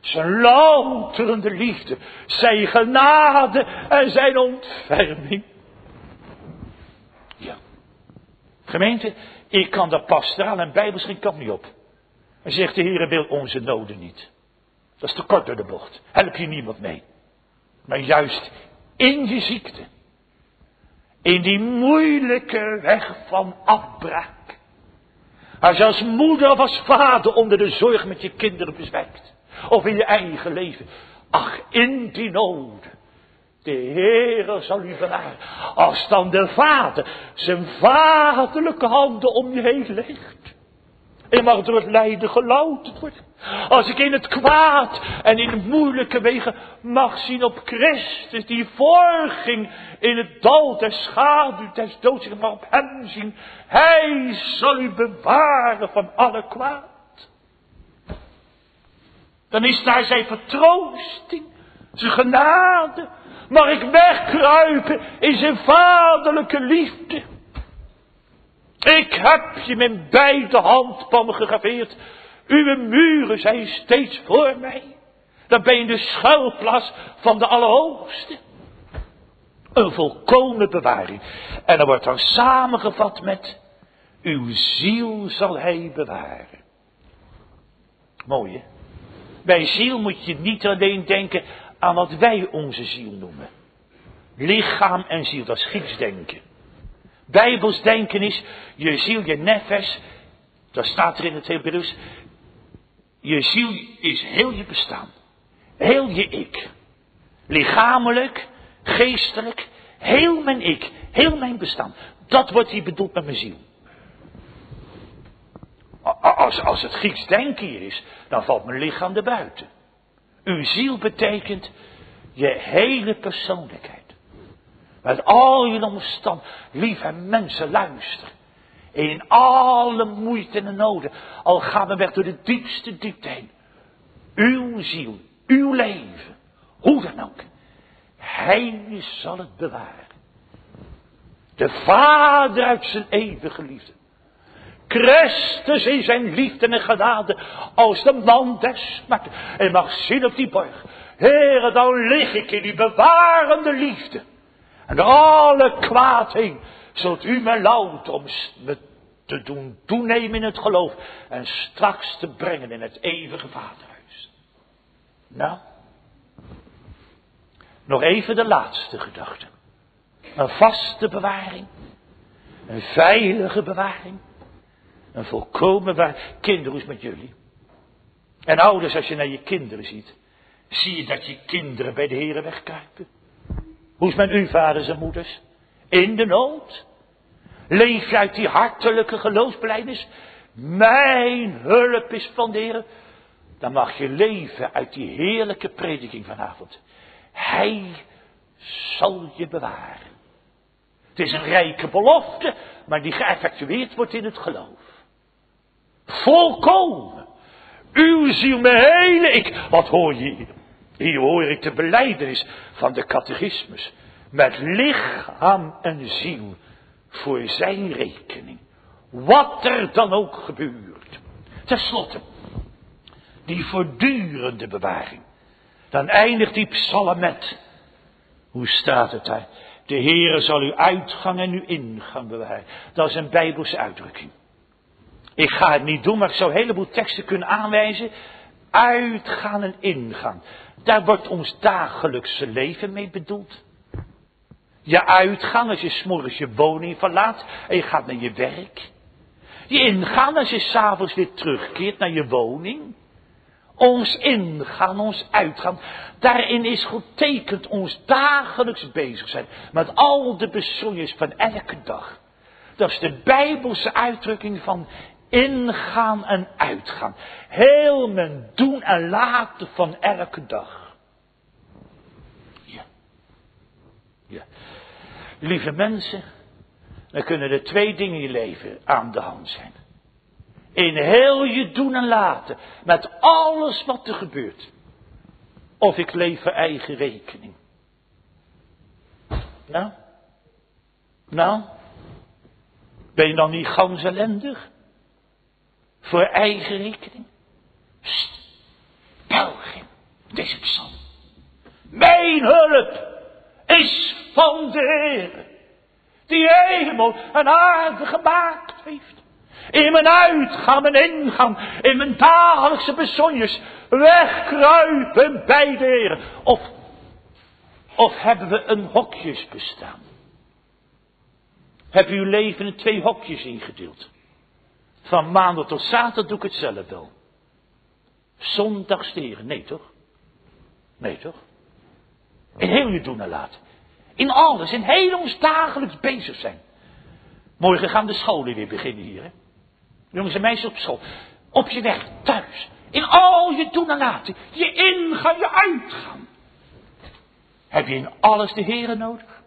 Zijn louterende liefde, zijn genade en zijn ontferming. Ja. Gemeente, ik kan dat pastoraal en bijbels geen kant niet op. En zegt de Heer wil onze noden niet. Dat is te kort door de bocht. Help je niemand mee. Maar juist in die ziekte. In die moeilijke weg van afbraak. Als je als moeder of als vader onder de zorg met je kinderen bezwijkt. Of in je eigen leven. Ach, in die noden. De Heere zal u bewaren. Als dan de vader zijn vaderlijke handen om je heen legt. Ik mag door het lijden gelouterd worden. Als ik in het kwaad en in de moeilijke wegen mag zien op Christus die voorging in het dal der schaduw des doods. Ik mag op hem zien. Hij zal u bewaren van alle kwaad. Dan is daar zijn vertroosting, zijn genade. Mag ik wegkruipen in zijn vaderlijke liefde. Ik heb je met beide handpalmen gegraveerd. Uw muren zijn steeds voor mij. Dan ben je de schuilplaats van de Allerhoogste. Een volkomen bewaring. En dan wordt dan samengevat met, uw ziel zal hij bewaren. Mooi hè? Bij ziel moet je niet alleen denken aan wat wij onze ziel noemen. Lichaam en ziel, dat is Grieks denken. Bijbels denken is, je ziel, je nefes, dat staat er in het Hebreeuws. Je ziel is heel je bestaan. Heel je ik. Lichamelijk, geestelijk, heel mijn ik, heel mijn bestaan. Dat wordt hier bedoeld met mijn ziel. Als, als het Grieks denken hier is, dan valt mijn lichaam erbuiten. Uw ziel betekent je hele persoonlijkheid. Met al je omstand, lieve mensen, luister. In alle moeite en noden, al gaan we weg door de diepste diepte heen. Uw ziel, uw leven, hoe dan ook. Hij zal het bewaren. De Vader uit zijn eeuwige liefde. Christus in zijn liefde en genade als de man des. En mag zien op die borg. Heere, dan lig ik in die bewarende liefde. En alle kwaad zult u me lout om me te doen toenemen in het geloof. En straks te brengen in het eeuwige vaderhuis. Nou, nog even de laatste gedachte. Een vaste bewaring. Een veilige bewaring. Een volkomen waar. Kinderen, is met jullie? En ouders, als je naar je kinderen ziet. Zie je dat je kinderen bij de heren wegkruipen? Hoe is met uw vaders en moeders? In de nood? Leef uit die hartelijke geloofsbelijdenis? Mijn hulp is van de Heer. Dan mag je leven uit die heerlijke prediking vanavond. Hij zal je bewaren. Het is een rijke belofte, maar die geëffectueerd wordt in het geloof. Volkomen. Uw ziel, mijn hele ik. Wat hoor je hier? Hier hoor ik de beleidenis van de catechismus. Met lichaam en ziel voor zijn rekening. Wat er dan ook gebeurt. Ten slotte, die voortdurende bewaring. Dan eindigt die psalm met, hoe staat het daar? De Heere zal uw uitgang en uw ingang bewaren. Dat is een bijbelse uitdrukking. Ik ga het niet doen, maar ik zou een heleboel teksten kunnen aanwijzen. Uitgaan en ingaan. Daar wordt ons dagelijkse leven mee bedoeld. Je uitgaan als je s'morgens je woning verlaat en je gaat naar je werk. Je ingaan als je s'avonds weer terugkeert naar je woning. Ons ingaan, ons uitgaan. Daarin is getekend ons dagelijks bezig zijn met al de besoeiers van elke dag. Dat is de bijbelse uitdrukking van Ingaan en uitgaan. Heel mijn doen en laten van elke dag. Ja. Ja. Lieve mensen, dan kunnen er twee dingen in je leven aan de hand zijn. In heel je doen en laten, met alles wat er gebeurt. Of ik leef voor eigen rekening. Nou? Nou? Ben je dan niet gans ellendig? Voor eigen rekening. Pst, pelgrim, deze psalm. Mijn hulp is van de Heer, die hemel en aarde gemaakt heeft. In mijn uitgaan, mijn ingang, in mijn dagelijkse bezonjes, wegkruipen bij de Heer. Of, of hebben we een hokjes bestaan? Heb uw leven in twee hokjes ingedeeld? Van maandag tot zaterdag doe ik het zelf wel. Zondag steren, nee toch? Nee toch? In heel je doen en laten. In alles, in heel ons dagelijks bezig zijn. Morgen gaan de scholen weer beginnen hier. Hè? Jongens en meisjes op school. Op je weg, thuis. In al je doen en laten. Je ingaan, je uitgaan. Heb je in alles de Heren nodig?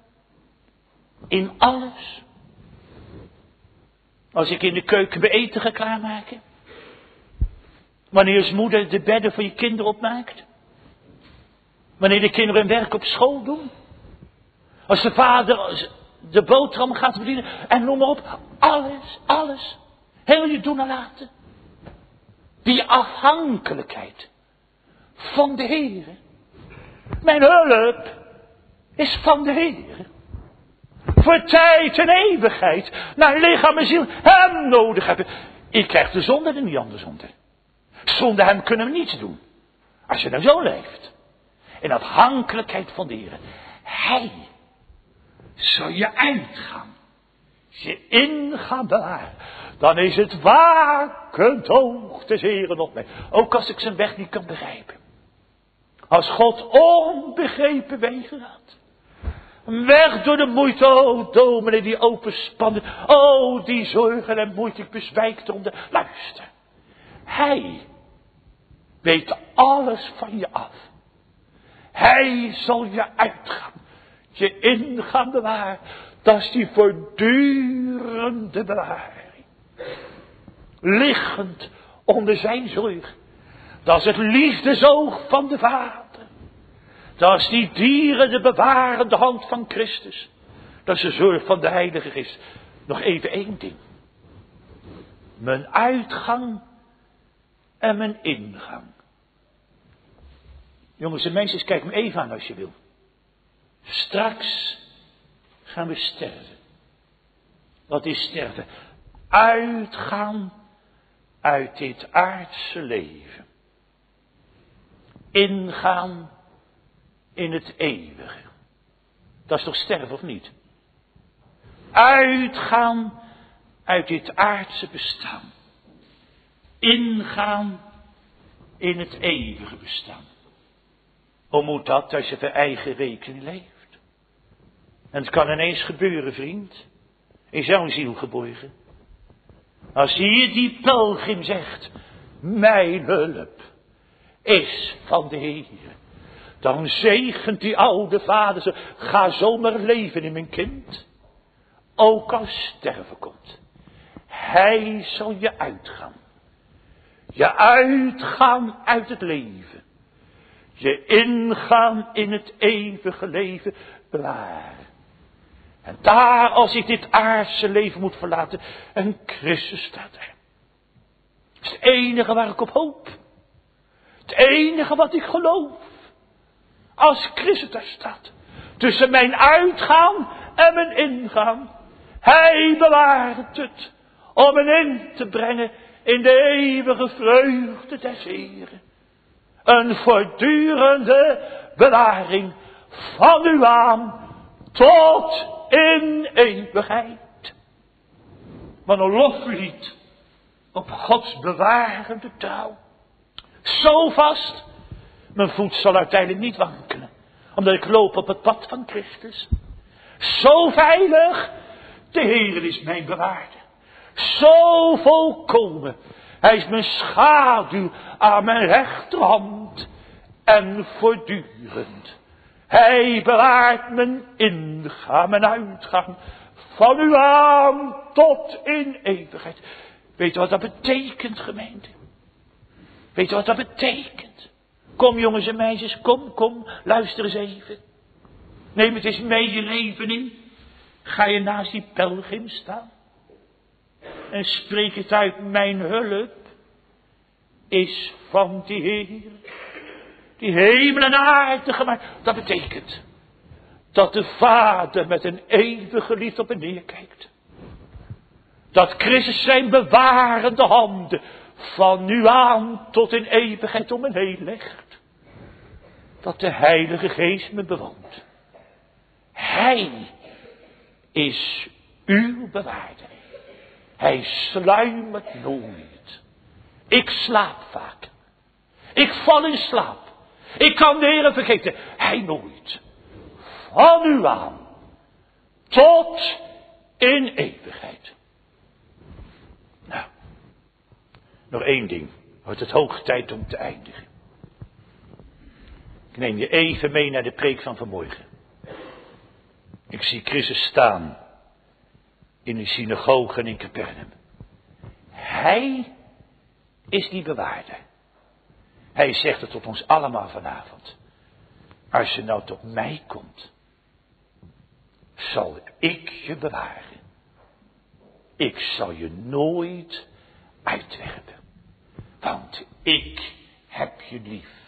In alles? Als ik in de keuken mijn eten ga klaarmaken? Wanneer als moeder de bedden voor je kinderen opmaakt? Wanneer de kinderen hun werk op school doen? Als de vader de boterham gaat verdienen en noem maar op. Alles, alles. Heel je doen en laten. Die afhankelijkheid van de Heer. Mijn hulp is van de Heer. Voor tijd en eeuwigheid. Naar lichaam en ziel hem nodig hebben. Ik krijg de zonde er niet anders onder. Zonder hem kunnen we niets doen. Als je nou zo leeft. In afhankelijkheid van de Heer. Hij zal je uitgaan. Je ingaan daar. Dan is het wakend oog des Heren op mij. Ook als ik zijn weg niet kan begrijpen. Als God onbegrepen wegen gaat. Weg door de moeite, oh dominee die openspannen. Oh die zorgen en moeite, ik om de... Luister. Hij weet alles van je af. Hij zal je uitgaan. Je ingaan bewaar. Dat is die voortdurende bewaring. Liggend onder zijn zorg. Dat is het liefdesoog van de Vader. Dat is die dieren de bewarende hand van Christus. Dat is de zorg van de Heilige Geest. Nog even één ding. Mijn uitgang en mijn ingang. Jongens en meisjes, kijk me even aan als je wil. Straks gaan we sterven. Wat is sterven? Uitgaan uit dit aardse leven. Ingaan in het eeuwige. Dat is toch sterven of niet? Uitgaan uit dit aardse bestaan. Ingaan in het eeuwige bestaan. Hoe moet dat als je voor eigen rekening leeft? En het kan ineens gebeuren, vriend. In zo'n ziel geborgen. Als hier die pelgrim zegt, mijn hulp is van de Heer. Dan zegent die oude vader ze, ga zomaar leven in mijn kind. Ook als sterven komt. Hij zal je uitgaan. Je uitgaan uit het leven. Je ingaan in het eeuwige leven bewaren. En daar, als ik dit aardse leven moet verlaten, een Christus staat er. Is het enige waar ik op hoop. Het enige wat ik geloof. Als Christus staat. Tussen mijn uitgaan en mijn ingaan. Hij bewaart het. Om me in te brengen in de eeuwige vreugde des Heren. Een voortdurende bewaring van u aan tot in eeuwigheid. Wat een loflied op Gods bewarende trouw. Zo vast, mijn voet zal uiteindelijk niet wankelen, omdat ik loop op het pad van Christus. Zo veilig, de Heer is mijn bewaarde. Zo volkomen, Hij is mijn schaduw aan mijn rechterhand en voortdurend hij bewaart mijn ingaan, mijn uitgang. Van u aan tot in eeuwigheid. Weet je wat dat betekent, gemeente? Weet je wat dat betekent? Kom jongens en meisjes, kom, kom, luister eens even. Neem het eens mee je leven in. Ga je naast die pelgrim staan. En spreek het uit, mijn hulp is van die Heer die hemel en aarde gemaakt. Dat betekent dat de Vader met een eeuwige liefde op en neer kijkt. Dat Christus zijn bewarende handen van nu aan tot in eeuwigheid om me heen legt. Dat de Heilige Geest me bewoont. Hij is uw bewaarder. Hij sluimert nooit. Ik slaap vaak. Ik val in slaap. Ik kan de Heer vergeten. Hij nooit. Van u aan. Tot in eeuwigheid. Nou. Nog één ding. Wordt het hoog tijd om te eindigen. Ik neem je even mee naar de preek van vanmorgen. Ik zie Christus staan in de synagoge in Capernaum. Hij is die bewaarder. Hij zegt het tot ons allemaal vanavond. Als je nou tot mij komt, zal ik je bewaren. Ik zal je nooit uitwerpen. Want ik heb je lief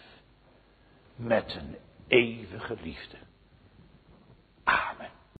met een eeuwige liefde. Amen.